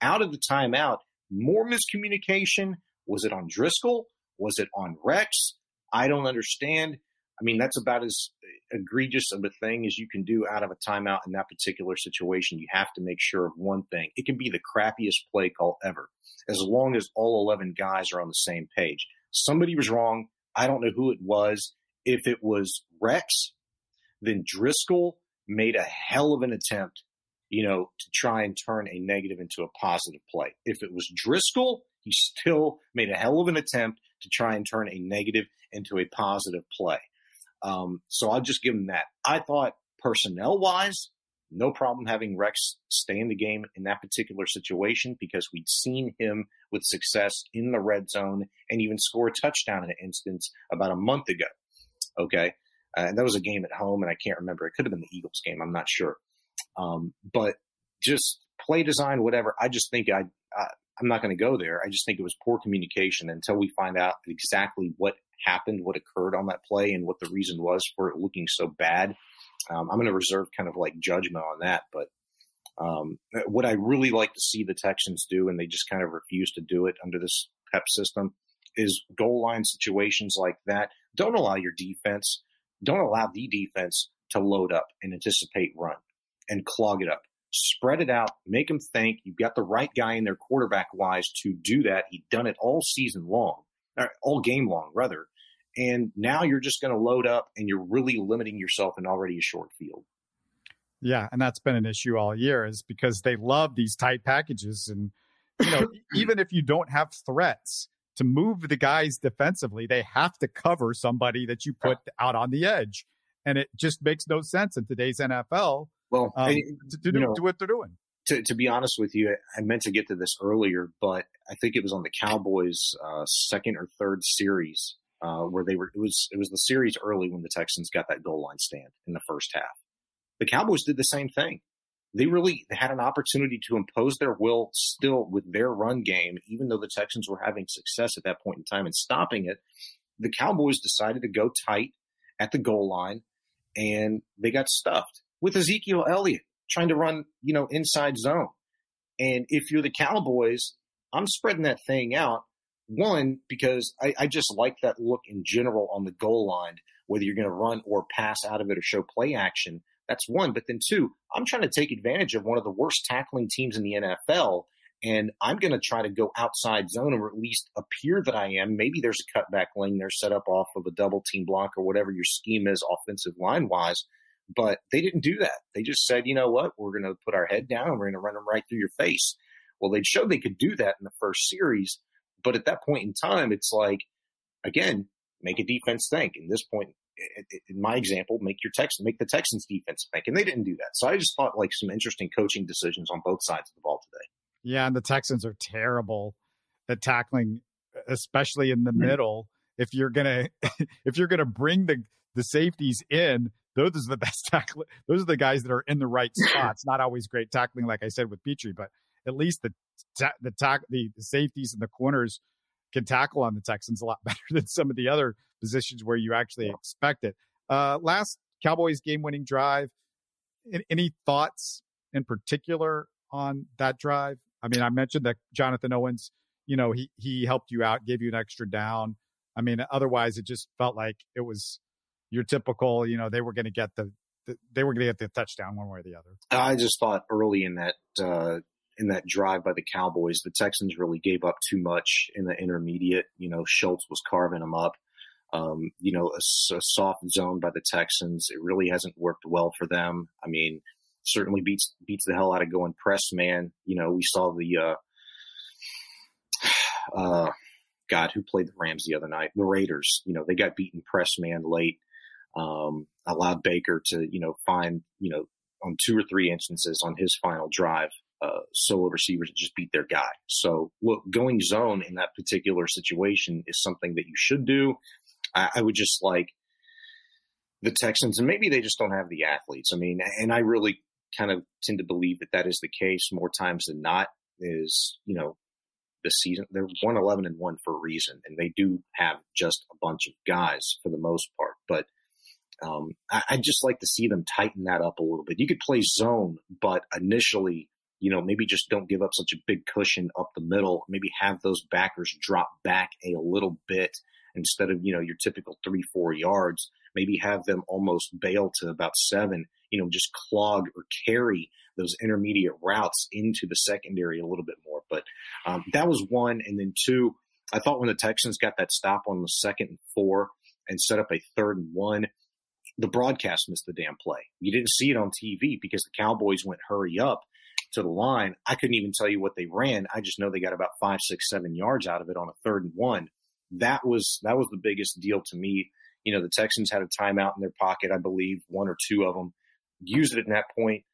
[SPEAKER 3] Out of the timeout, more miscommunication. Was it on Driskel? Was it on Rex? I don't understand. I mean, that's about as egregious of a thing as you can do out of a timeout in that particular situation. You have to make sure of one thing. It can be the crappiest play call ever as long as all 11 guys are on the same page. Somebody was wrong. I don't know who it was. If it was Rex, then Driskel made a hell of an attempt, you know, to try and turn a negative into a positive play. If it was Driskel, he still made a hell of an attempt to try and turn a negative into a positive play. Um, so I'll just give him that. I thought personnel wise, no problem having Rex stay in the game in that particular situation because we'd seen him with success in the red zone and even score a touchdown in an instance about a month ago. Okay. Uh, and that was a game at home, and I can't remember. It could have been the Eagles game. I'm not sure. Um, but just play design, whatever. I just think I, I I'm not going to go there. I just think it was poor communication until we find out exactly what happened, what occurred on that play, and what the reason was for it looking so bad. Um, I'm going to reserve kind of like judgment on that. But um, what I really like to see the Texans do, and they just kind of refuse to do it under this PEP system, is goal line situations like that. Don't allow your defense, don't allow the defense to load up and anticipate run and clog it up. Spread it out, make them think you've got the right guy in there quarterback wise to do that. He'd done it all season long, all game long, rather. And now you're just going to load up and you're really limiting yourself in already a short field.
[SPEAKER 2] Yeah, and that's been an issue all year is because they love these tight packages and you know, even if you don't have threats to move the guys defensively, they have to cover somebody that you put out on the edge. And it just makes no sense in today's NFL.
[SPEAKER 3] Well, um,
[SPEAKER 2] to, to do, know, do what they're doing.
[SPEAKER 3] To, to, be honest with you, I meant to get to this earlier, but I think it was on the Cowboys' uh, second or third series uh, where they were. It was it was the series early when the Texans got that goal line stand in the first half. The Cowboys did the same thing. They really had an opportunity to impose their will still with their run game, even though the Texans were having success at that point in time and stopping it. The Cowboys decided to go tight at the goal line, and they got stuffed with Ezekiel Elliott trying to run, you know, inside zone. And if you're the Cowboys, I'm spreading that thing out. One, because I, I just like that look in general on the goal line, whether you're going to run or pass out of it or show play action. That's one. But then two, I'm trying to take advantage of one of the worst tackling teams in the NFL. And I'm going to try to go outside zone or at least appear that I am. Maybe there's a cutback lane there set up off of a double team block or whatever your scheme is offensive line wise. But they didn't do that. They just said, you know what? We're going to put our head down and we're going to run them right through your face. Well, they showed they could do that in the first series. But at that point in time, it's like, again, make a defense think. In this point, in my example, make your Texans make the Texans defense think, and they didn't do that. So I just thought like some interesting coaching decisions on both sides of the ball today.
[SPEAKER 2] Yeah, and the Texans are terrible at tackling, especially in the mm-hmm. middle. If you're gonna if you're gonna bring the the safeties in, those are the best tackle. Those are the guys that are in the right spots. Not always great tackling, like I said with Pitre, but at least the the tack the, the safeties and the corners can tackle on the Texans a lot better than some of the other positions where you actually expect it. Uh, last Cowboys game winning drive. Any thoughts in particular on that drive? I mean, I mentioned that Jonathan Owens, you know, he he helped you out, gave you an extra down. I mean, otherwise it just felt like it was your typical, you know, they were going to get the, the they were going to get the touchdown one way or the other.
[SPEAKER 3] I just thought early in that uh, in that drive by the Cowboys, the Texans really gave up too much in the intermediate. You know, Schultz was carving them up. Um, you know, a, a, soft zone by the Texans. It really hasn't worked well for them. I mean, certainly beats beats the hell out of going press man. You know, we saw the uh, uh, God who played the Rams the other night, the Raiders. You know, they got beaten press man late. Um, allowed Baker to you know find you know on two or three instances on his final drive uh, solo receivers just beat their guy. So look, going zone in that particular situation is something that you should do. I, I would just like the Texans, and maybe they just don't have the athletes. I mean, and I really kind of tend to believe that that is the case more times than not. Is you know the season they're one eleven and one for a reason, and they do have just a bunch of guys for the most part, but. Um, I, I'd just like to see them tighten that up a little bit. You could play zone, but initially you know, maybe just don't give up such a big cushion up the middle. Maybe have those backers drop back a little bit instead of, you know, your typical three, four yards. Maybe have them almost bail to about seven, you know, just clog or carry those intermediate routes into the secondary a little bit more. But um, that was one. And then two, I thought when the Texans got that stop on the second and four and set up a third and one, the broadcast missed the damn play. You didn't see it on TV because the Cowboys went hurry up to the line. I couldn't even tell you what they ran. I just know they got about five, six, seven yards out of it on a third and one. That was that was the biggest deal to me. You know, the Texans had a timeout in their pocket, I believe, one or two of them. Use it at that point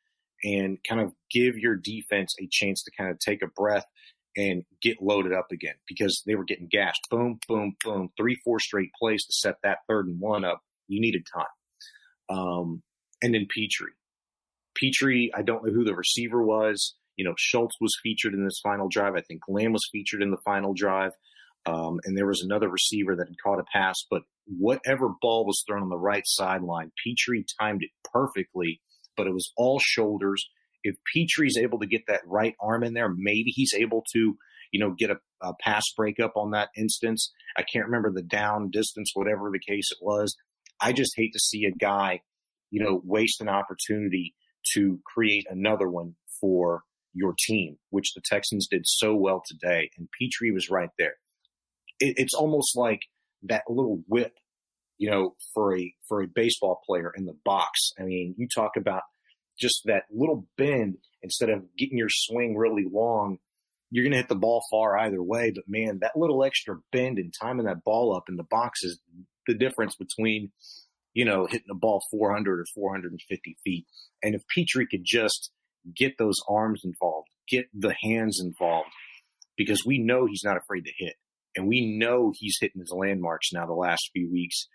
[SPEAKER 3] and kind of give your defense a chance to kind of take a breath and get loaded up again because they were getting gashed. Boom, boom, boom. Three, four straight plays to set that third and one up. You needed time. Um, and then Pitre. Pitre, I don't know who the receiver was. You know, Schultz was featured in this final drive. I think Lamb was featured in the final drive. Um, and there was another receiver that had caught a pass, but whatever ball was thrown on the right sideline, Pitre timed it perfectly, but it was all shoulders. If Pitre's able to get that right arm in there, maybe he's able to, you know, get a, a pass breakup on that instance. I can't remember the down distance, whatever the case it was. I just hate to see a guy, you know, waste an opportunity to create another one for your team, which the Texans did so well today. And Pitre was right there. It, it's almost like that little whip, you know, for a for a baseball player in the box. I mean, you talk about just that little bend instead of getting your swing really long. You're going to hit the ball far either way, but man, that little extra bend and timing that ball up in the box is the difference between you know, hitting the ball 400 or 450 feet. And if Pitre could just get those arms involved, get the hands involved, because we know he's not afraid to hit. and we know he's hitting his landmarks now the last few weeks.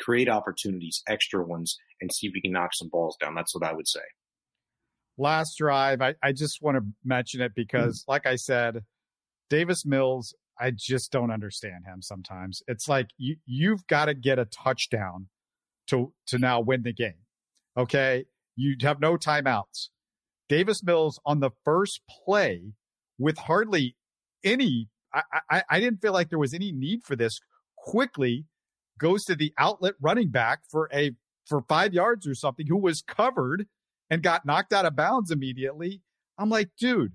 [SPEAKER 3] Create opportunities, extra ones, and see if we can knock some balls down. That's what I would say.
[SPEAKER 2] Last drive, I, I just want to mention it because, mm-hmm. like I said, Davis Mills, I just don't understand him sometimes. It's like you you've got to get a touchdown to to now win the game. Okay? You have no timeouts. Davis Mills on the first play with hardly any I, I, I didn't feel like there was any need for this quickly goes to the outlet running back for a for five yards or something who was covered and got knocked out of bounds immediately. I'm like, dude,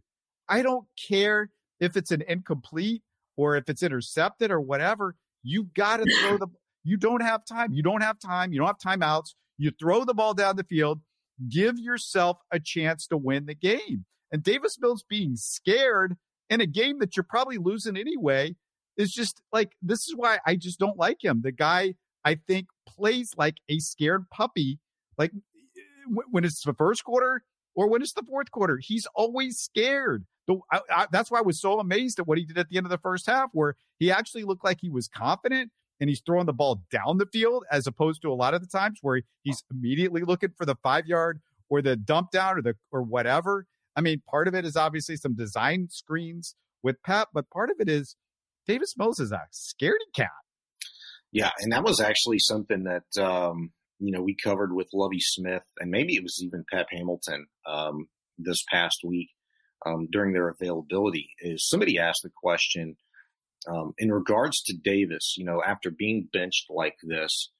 [SPEAKER 2] I don't care if it's an incomplete or if it's intercepted or whatever. You got to throw the. You don't have time. You don't have time. You don't have timeouts. You throw the ball down the field. Give yourself a chance to win the game. And Davis Mills being scared in a game that you're probably losing anyway is just like this is why I just don't like him. The guy I think plays like a scared puppy. Like when it's the first quarter or when it's the fourth quarter, he's always scared. I, I, that's why I was so amazed at what he did at the end of the first half, where he actually looked like he was confident and he's throwing the ball down the field as opposed to a lot of the times where he's immediately looking for the five yard or the dump down or the or whatever. I mean, part of it is obviously some design screens with Pep, but part of it is Davis Mills is a scaredy cat.
[SPEAKER 3] Yeah, and that was actually something that um, you know we covered with Lovie Smith, and maybe it was even Pep Hamilton um, this past week um, during their availability. Is somebody asked the question um, in regards to Davis? You know, after being benched like this,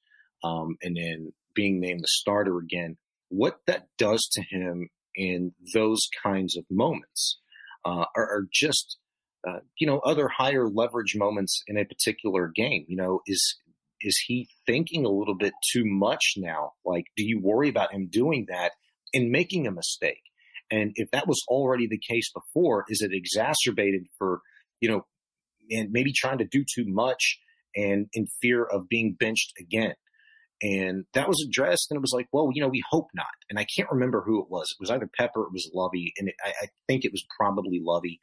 [SPEAKER 3] um, and then being named the starter again, what that does to him in those kinds of moments uh, are, are, just uh, you know other higher leverage moments in a particular game you know is is he thinking a little bit too much now like do you worry about him doing that and making a mistake and if that was already the case before is it exacerbated for you know and maybe trying to do too much and in fear of being benched again and that was addressed, and it was like, well, you know, we hope not. And I can't remember who it was. It was either Pepper, it was Lovie, and it, I, I, think it was probably Lovie.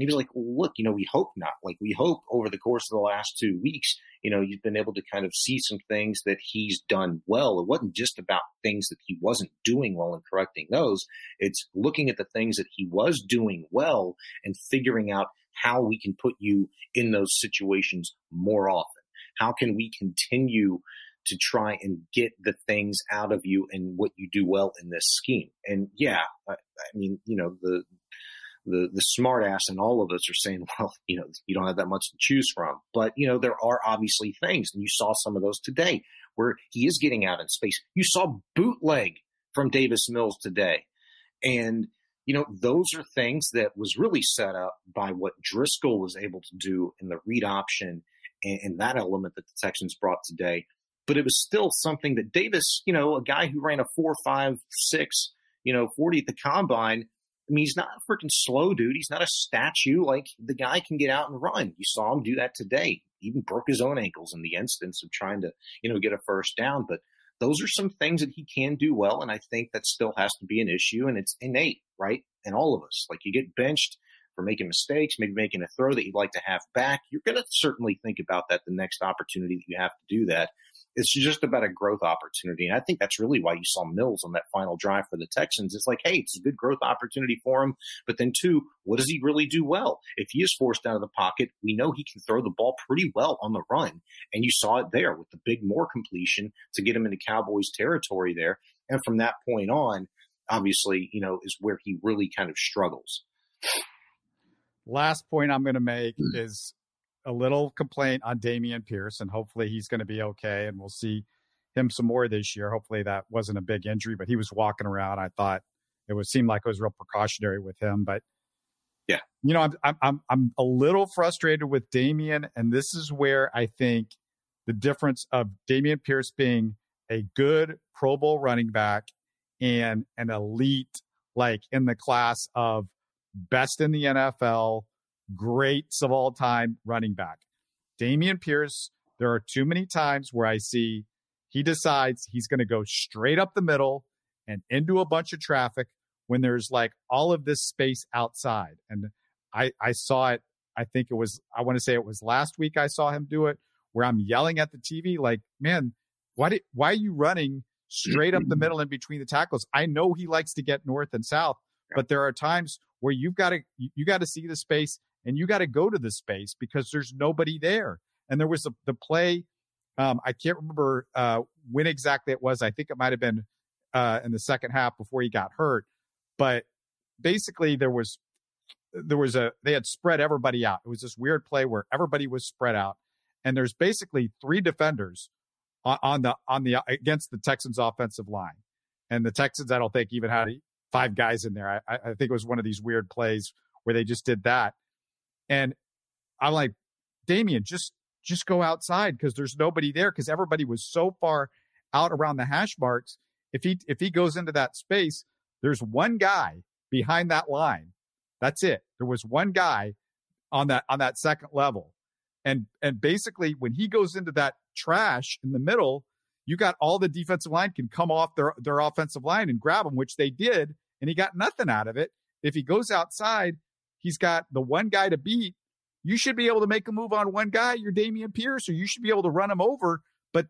[SPEAKER 3] And he was like, well, look, you know, we hope not. Like, we hope over the course of the last two weeks, you know, you've been able to kind of see some things that he's done well. It wasn't just about things that he wasn't doing well and correcting those. It's looking at the things that he was doing well and figuring out how we can put you in those situations more often. How can we continue to try and get the things out of you and what you do well in this scheme. And yeah, I, I mean, you know, the, the, the smart ass and all of us are saying, well, you know, you don't have that much to choose from. But, you know, there are obviously things, and you saw some of those today where he is getting out in space. You saw bootleg from Davis Mills today. And, you know, those are things that was really set up by what Driskel was able to do in the read option and, and that element that the Texans brought today but it was still something that Davis, you know, a guy who ran a four, five, six, you know, 40 at the combine. I mean, he's not a freaking slow dude. He's not a statue. Like the guy can get out and run. You saw him do that today. He even broke his own ankles in the instance of trying to, you know, get a first down. But those are some things that he can do well. And I think that still has to be an issue. And it's innate, right? In all of us. Like you get benched for making mistakes, maybe making a throw that you'd like to have back. You're going to certainly think about that the next opportunity that you have to do that. It's just about a growth opportunity. And I think that's really why you saw Mills on that final drive for the Texans. It's like, hey, it's a good growth opportunity for him. But then, two, what does he really do well? If he is forced out of the pocket, we know he can throw the ball pretty well on the run. And you saw it there with the big Moore completion to get him into Cowboys territory there. And from that point on, obviously, you know, is where he really kind of struggles.
[SPEAKER 2] Last point I'm going to make hmm. is a little complaint on Dameon Pierce, and hopefully he's going to be okay, and we'll see him some more this year. Hopefully that wasn't a big injury, but he was walking around. I thought it would seem like it was real precautionary with him, but
[SPEAKER 3] yeah,
[SPEAKER 2] you know, I'm I'm I'm a little frustrated with Dameon, and this is where I think the difference of Dameon Pierce being a good Pro Bowl running back and an elite, like in the class of best in the NFL, greats of all time running back. Dameon Pierce, there are too many times where I see he decides he's going to go straight up the middle and into a bunch of traffic when there's like all of this space outside. And I, I saw it I think it was, I want to say it was last week I saw him do it where I'm yelling at the TV, like, man, why did, why are you running straight up the middle in between the tackles? I know he likes to get north and south, but there are times where you've got to, you got to see the space and you got to go to the space because there's nobody there. And there was a, the play, um, I can't remember uh, when exactly it was. I think it might have been uh, in the second half before he got hurt. But basically, there was there was a they had spread everybody out. It was this weird play where everybody was spread out, and there's basically three defenders on, on the on the against the Texans offensive line, and the Texans I don't think even had five guys in there. I, I think it was one of these weird plays where they just did that, and I'm like, Dameon, just just go outside because there's nobody there because everybody was so far out around the hash marks. If he if he goes into that space, there's one guy behind that line that's it. There was one guy on that on that second level. And and basically when he goes into that trash in the middle, you got all the defensive line can come off their their offensive line and grab him, which they did, and he got nothing out of it. If he goes outside, he's got the one guy to beat. You should be able to make a move on one guy. You're Dameon Pierce, or you should be able to run him over. But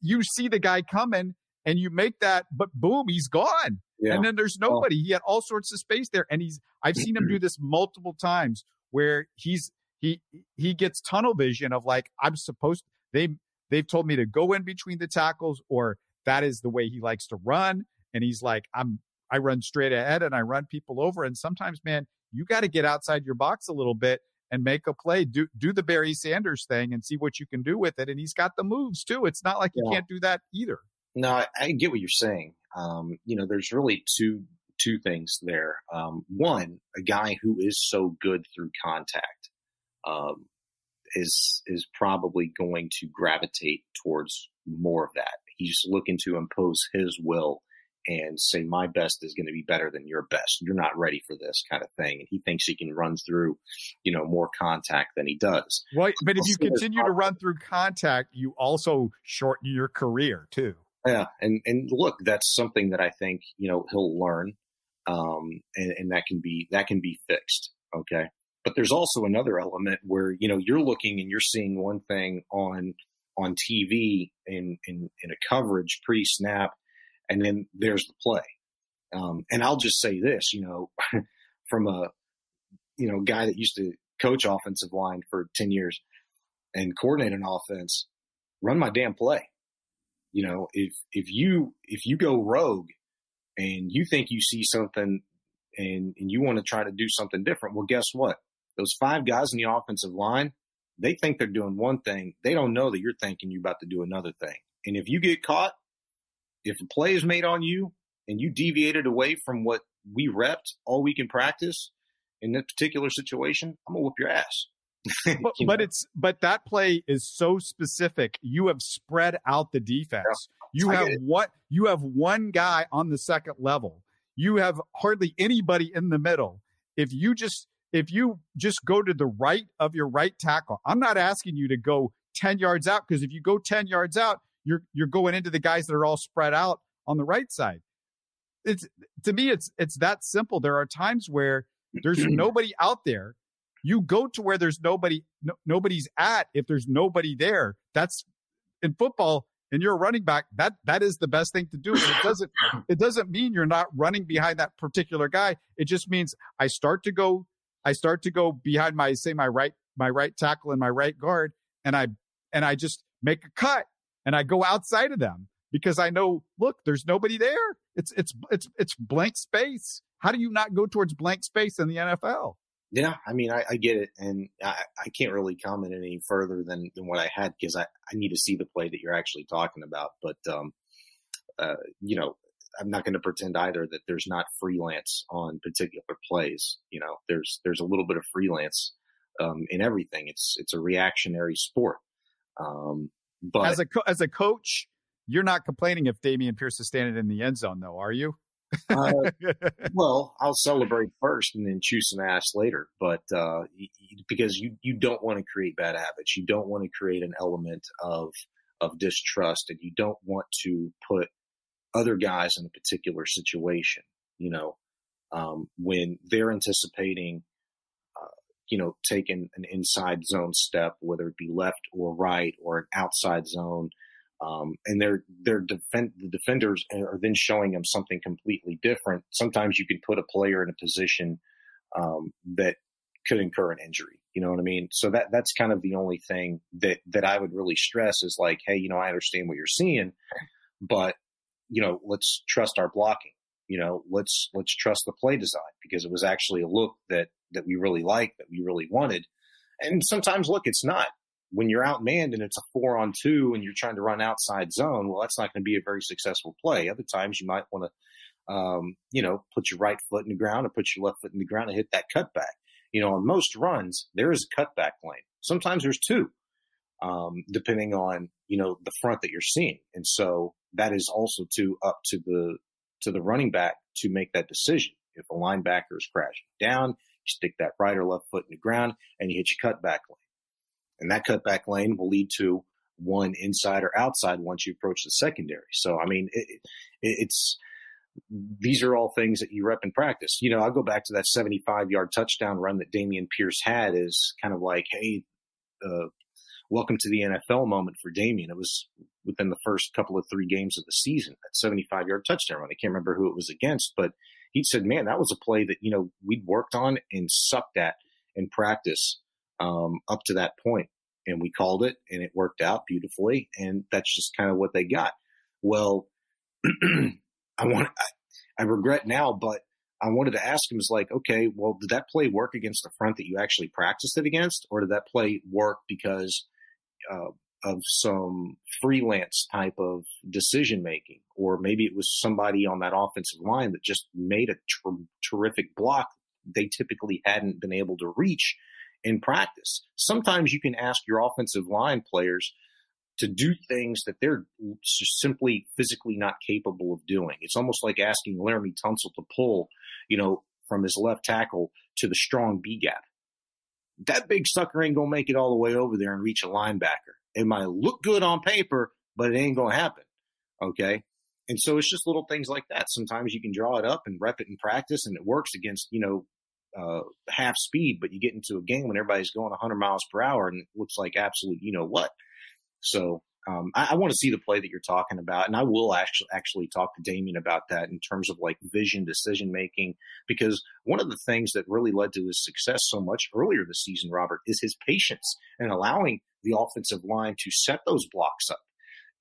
[SPEAKER 2] you see the guy coming and you make that, but boom, he's gone. Yeah. And then there's nobody. Oh. He had all sorts of space there. And he's I've seen him do this multiple times where he's he he gets tunnel vision of like, I'm supposed they they've told me to go in between the tackles, or that is the way he likes to run. And he's like, I'm I run straight ahead and I run people over. And sometimes, man, you got to get outside your box a little bit and make a play. Do do the Barry Sanders thing and see what you can do with it. And he's got the moves too. It's not like yeah. you can't do that either.
[SPEAKER 3] No, I, I get what you're saying. Um, you know, there's really two two things there. Um, one, a guy who is so good through contact um, is is probably going to gravitate towards more of that. He's looking to impose his will and say my best is going to be better than your best. You're not ready for this kind of thing. And he thinks he can run through, you know, more contact than he does.
[SPEAKER 2] Well, but if you continue to run through contact, you also shorten your career too.
[SPEAKER 3] Yeah, and and look, that's something that I think you know he'll learn, um, and, and that can be that can be fixed. Okay, but there's also another element where you know you're looking and you're seeing one thing on on TV in in, in a coverage pre snap, and then there's the play. Um, and I'll just say this, you know, from a you know guy that used to coach offensive line for ten years and coordinate an offense, run my damn play. You know, if if you if you go rogue and you think you see something and and you want to try to do something different, well, guess what? Those five guys in the offensive line, they think they're doing one thing. They don't know that you're thinking you're about to do another thing. And if you get caught, if a play is made on you and you deviated away from what we repped all week in practice in this particular situation, I'm gonna whoop your ass.
[SPEAKER 2] but, but it's but that play is so specific. You have spread out the defense. Yeah, you have what you have one guy on the second level. You have hardly anybody in the middle. If you just if you just go to the right of your right tackle, I'm not asking you to go 10 yards out because if you go 10 yards out, you're you're going into the guys that are all spread out on the right side. It's to me it's it's that simple. There are times where there's nobody out there you go to where there's nobody, no, nobody's at. If there's nobody there, that's in football and you're a running back. That, that is the best thing to do. And it doesn't, it doesn't mean you're not running behind that particular guy. It just means I start to go, I start to go behind my, say my right, my right tackle and my right guard. And I, and I just make a cut and I go outside of them because I know, look, there's nobody there. It's, it's, it's, it's blank space. How do you not go towards blank space in the NFL?
[SPEAKER 3] Yeah, I mean, I, I get it, and I, I, can't really comment any further than, than what I had because I, I need to see the play that you're actually talking about. But um, uh, you know, I'm not going to pretend either that there's not freelance on particular plays. You know, there's there's a little bit of freelance um, in everything. It's it's a reactionary sport. Um, but
[SPEAKER 2] as a co- as a coach, you're not complaining if Dameon Pierce is standing in the end zone, though, are you?
[SPEAKER 3] uh, well, I'll celebrate first and then chew some ass later. But uh, because you you don't want to create bad habits, you don't want to create an element of of distrust, and you don't want to put other guys in a particular situation. You know, um, when they're anticipating you know, taking an inside zone step, whether it be left or right or an outside zone. Um, and they're, they're defend, the defenders are then showing them something completely different. Sometimes you can put a player in a position, um, that could incur an injury. You know what I mean? So that, that's kind of the only thing that, that I would really stress is like, Hey, you know, I understand what you're seeing, but you know, let's trust our blocking. You know, let's let's trust the play design because it was actually a look that that we really like, that we really wanted. And sometimes, look, it's not. When you're outmanned and it's a four on two and you're trying to run outside zone, well, that's not going to be a very successful play. Other times, you might want to, um, you know, put your right foot in the ground or put your left foot in the ground and hit that cutback. You know, on most runs, there is a cutback lane. Sometimes there's two, um, depending on you know the front that you're seeing. And so that is also to up to the to the running back to make that decision. If a linebacker is crashing down, stick that right or left foot in the ground and you hit your cutback lane. And that cutback lane will lead to one inside or outside once you approach the secondary. So, I mean, it, it, it's, these are all things that you rep in practice. You know, I'll go back to that 75 yard touchdown run that Dameon Pierce had is kind of like, Hey, uh, welcome to the NFL moment for Dameon. It was within the first couple of three games of the season, that 75 yard touchdown run. I can't remember who it was against, but he said, man, that was a play that, you know, we'd worked on and sucked at in practice um, up to that point. And we called it and it worked out beautifully. And that's just kind of what they got. Well, I want, I, I regret now, but I wanted to ask him is like, okay, well, did that play work against the front that you actually practiced it against, or did that play work because uh, of some freelance type of decision making, or maybe it was somebody on that offensive line that just made a ter- terrific block they typically hadn't been able to reach in practice. Sometimes you can ask your offensive line players to do things that they're simply physically not capable of doing. It's almost like asking Laremy Tunsil to pull, you know, from his left tackle to the strong B gap. That big sucker ain't gonna make it all the way over there and reach a linebacker. It might look good on paper, but it ain't going to happen. Okay. And so it's just little things like that. Sometimes you can draw it up and rep it in practice and it works against, you know, uh, half speed, but you get into a game when everybody's going 100 miles per hour and it looks like absolute, you know what. So um, I, I want to see the play that you're talking about, and I will actually actually talk to Dameon about that in terms of like vision, decision making, because one of the things that really led to his success so much earlier this season, Robert, is his patience and allowing the offensive line to set those blocks up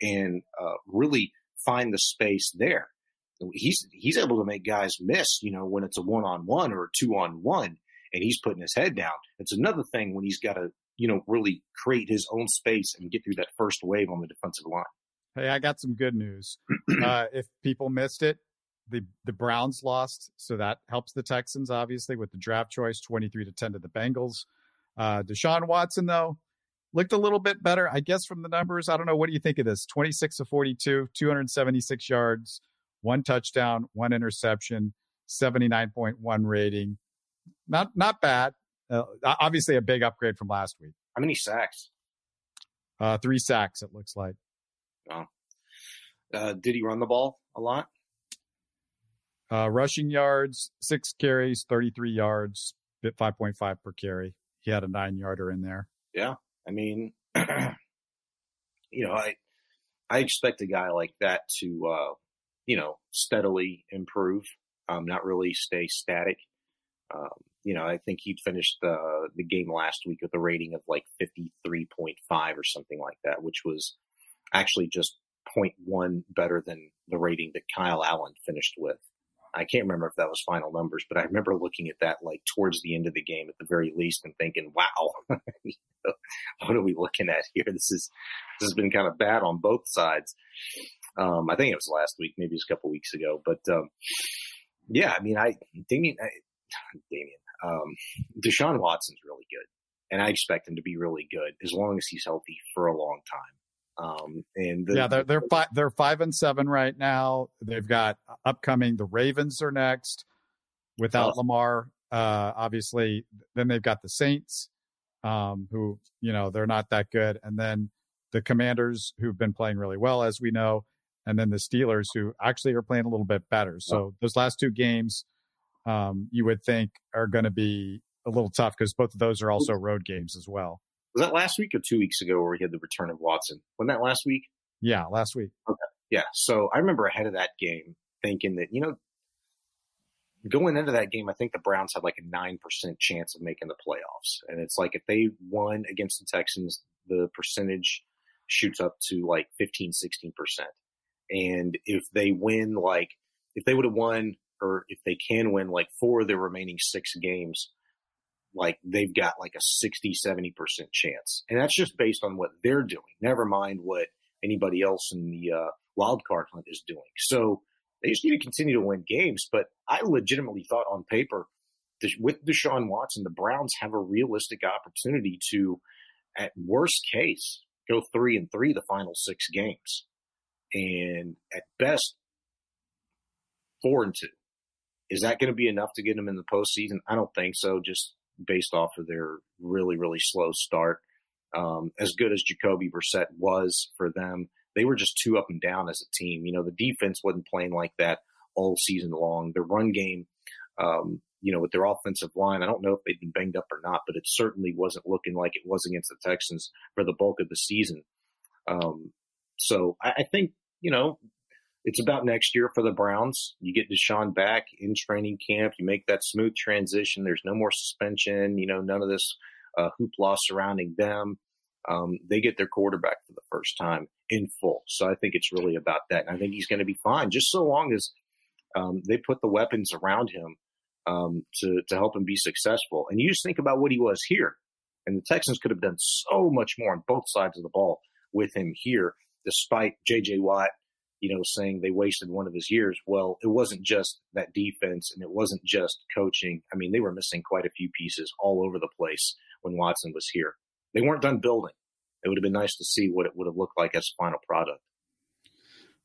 [SPEAKER 3] and uh, really find the space there. He's he's able to make guys miss, you know, when it's a one on one or a two on one, and he's putting his head down. It's another thing when he's got to, you know, really create his own space and get through that first wave on the defensive line.
[SPEAKER 2] Hey, I got some good news. uh, if people missed it, the the Browns lost, so that helps the Texans obviously with the draft choice, twenty three to ten to the Bengals. Uh, Deshaun Watson though, looked a little bit better, I guess, from the numbers. I don't know. What do you think of this? 26 to 42, 276 yards, one touchdown, one interception, 79.1 rating. Not not bad. Uh, obviously, a big upgrade from last week.
[SPEAKER 3] How many sacks?
[SPEAKER 2] Uh, three sacks, it looks like.
[SPEAKER 3] Oh. Uh, did he run the ball a lot?
[SPEAKER 2] Uh, rushing yards, six carries, 33 yards, bit 5.5 per carry. He had a nine yarder in there.
[SPEAKER 3] Yeah. I mean, you know, I I expect a guy like that to uh, you know steadily improve, um, not really stay static. Um, you know, I think he'd finished the the game last week with a rating of like fifty three point five or something like that, which was actually just 0.1 better than the rating that Kyle Allen finished with. I can't remember if that was final numbers, but I remember looking at that like towards the end of the game at the very least and thinking, wow, what are we looking at here? This is, this has been kind of bad on both sides. Um, I think it was last week, maybe it was a couple weeks ago, but, um, yeah, I mean, I, Dameon, I, Dameon, um, Deshaun Watson's really good and I expect him to be really good as long as he's healthy for a long time. Um, and the,
[SPEAKER 2] yeah, they're they're five they're five and seven right now. They've got upcoming. The Ravens are next without oh. Lamar. Uh, obviously, then they've got the Saints, um, who you know they're not that good, and then the Commanders, who've been playing really well, as we know, and then the Steelers, who actually are playing a little bit better. So oh. those last two games, um, you would think are going to be a little tough because both of those are also road games as well.
[SPEAKER 3] Was that last week or two weeks ago where we had the return of Watson? Wasn't that last week?
[SPEAKER 2] Yeah, last week.
[SPEAKER 3] Okay. Yeah. So I remember ahead of that game thinking that, you know, going into that game, I think the Browns had like a 9% chance of making the playoffs. And it's like if they won against the Texans, the percentage shoots up to like 15, 16%. And if they win, like, if they would have won or if they can win like four of the remaining six games, like they've got like a 60, 70% chance. And that's just based on what they're doing. Never mind what anybody else in the uh, wild card hunt is doing. So they just need to continue to win games. But I legitimately thought on paper, with Deshaun Watson, the Browns have a realistic opportunity to, at worst case, go three and three the final six games, and at best, four and two. Is that going to be enough to get them in the postseason? I don't think so. Just based off of their really really slow start. Um, as good as Jacoby Brissett was for them, they were just too up and down as a team. You know, the defense wasn't playing like that all season long. The run game, um, you know, with their offensive line, I don't know if they've been banged up or not, but it certainly wasn't looking like it was against the Texans for the bulk of the season. Um, so I, I think, you know, it's about next year for the Browns. You get Deshaun back in training camp. You make that smooth transition. There's no more suspension. You know, none of this uh, hoopla surrounding them. Um, they get their quarterback for the first time in full. So I think it's really about that. And I think he's going to be fine, just so long as um, they put the weapons around him um, to to help him be successful. And you just think about what he was here, and the Texans could have done so much more on both sides of the ball with him here, despite J.J. Watt you know, saying they wasted one of his years. Well, it wasn't just that defense and it wasn't just coaching. I mean, they were missing quite a few pieces all over the place when Watson was here. They weren't done building. It would have been nice to see what it would have looked like as a final product.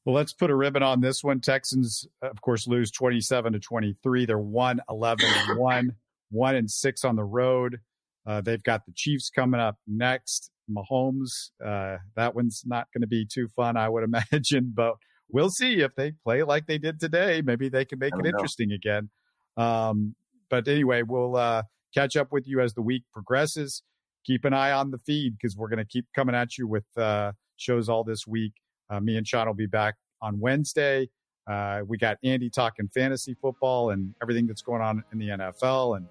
[SPEAKER 2] Well, let's put a ribbon on this one. Texans, of course, lose 27 to 23. They're 1 11 and 1, 1 and 6 on the road. Uh, they've got the Chiefs coming up next. Mahomes, uh, that one's not going to be too fun, I would imagine, but we'll see if they play like they did today. Maybe they can make it know. interesting again. Um, but anyway, we'll uh, catch up with you as the week progresses. Keep an eye on the feed because we're going to keep coming at you with uh, shows all this week. Uh, me and Sean will be back on Wednesday. Uh, we got Andy talking fantasy football and everything that's going on in the NFL, and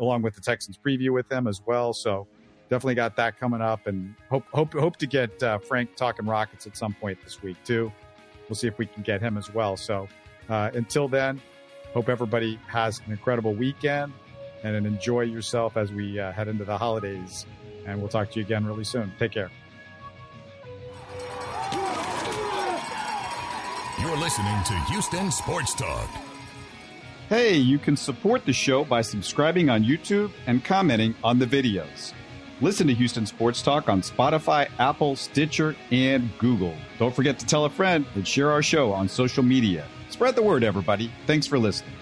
[SPEAKER 2] along with the Texans preview with them as well. So definitely got that coming up, and hope hope hope to get uh, Frank talking Rockets at some point this week too. We'll see if we can get him as well. So uh, until then, hope everybody has an incredible weekend and enjoy yourself as we uh, head into the holidays. And we'll talk to you again really soon. Take care.
[SPEAKER 1] You're listening to Houston Sports Talk.
[SPEAKER 2] Hey, you can support the show by subscribing on YouTube and commenting on the videos. Listen to Houston Sports Talk on Spotify, Apple, Stitcher, and Google. Don't forget to tell a friend and share our show on social media. Spread the word, everybody. Thanks for listening.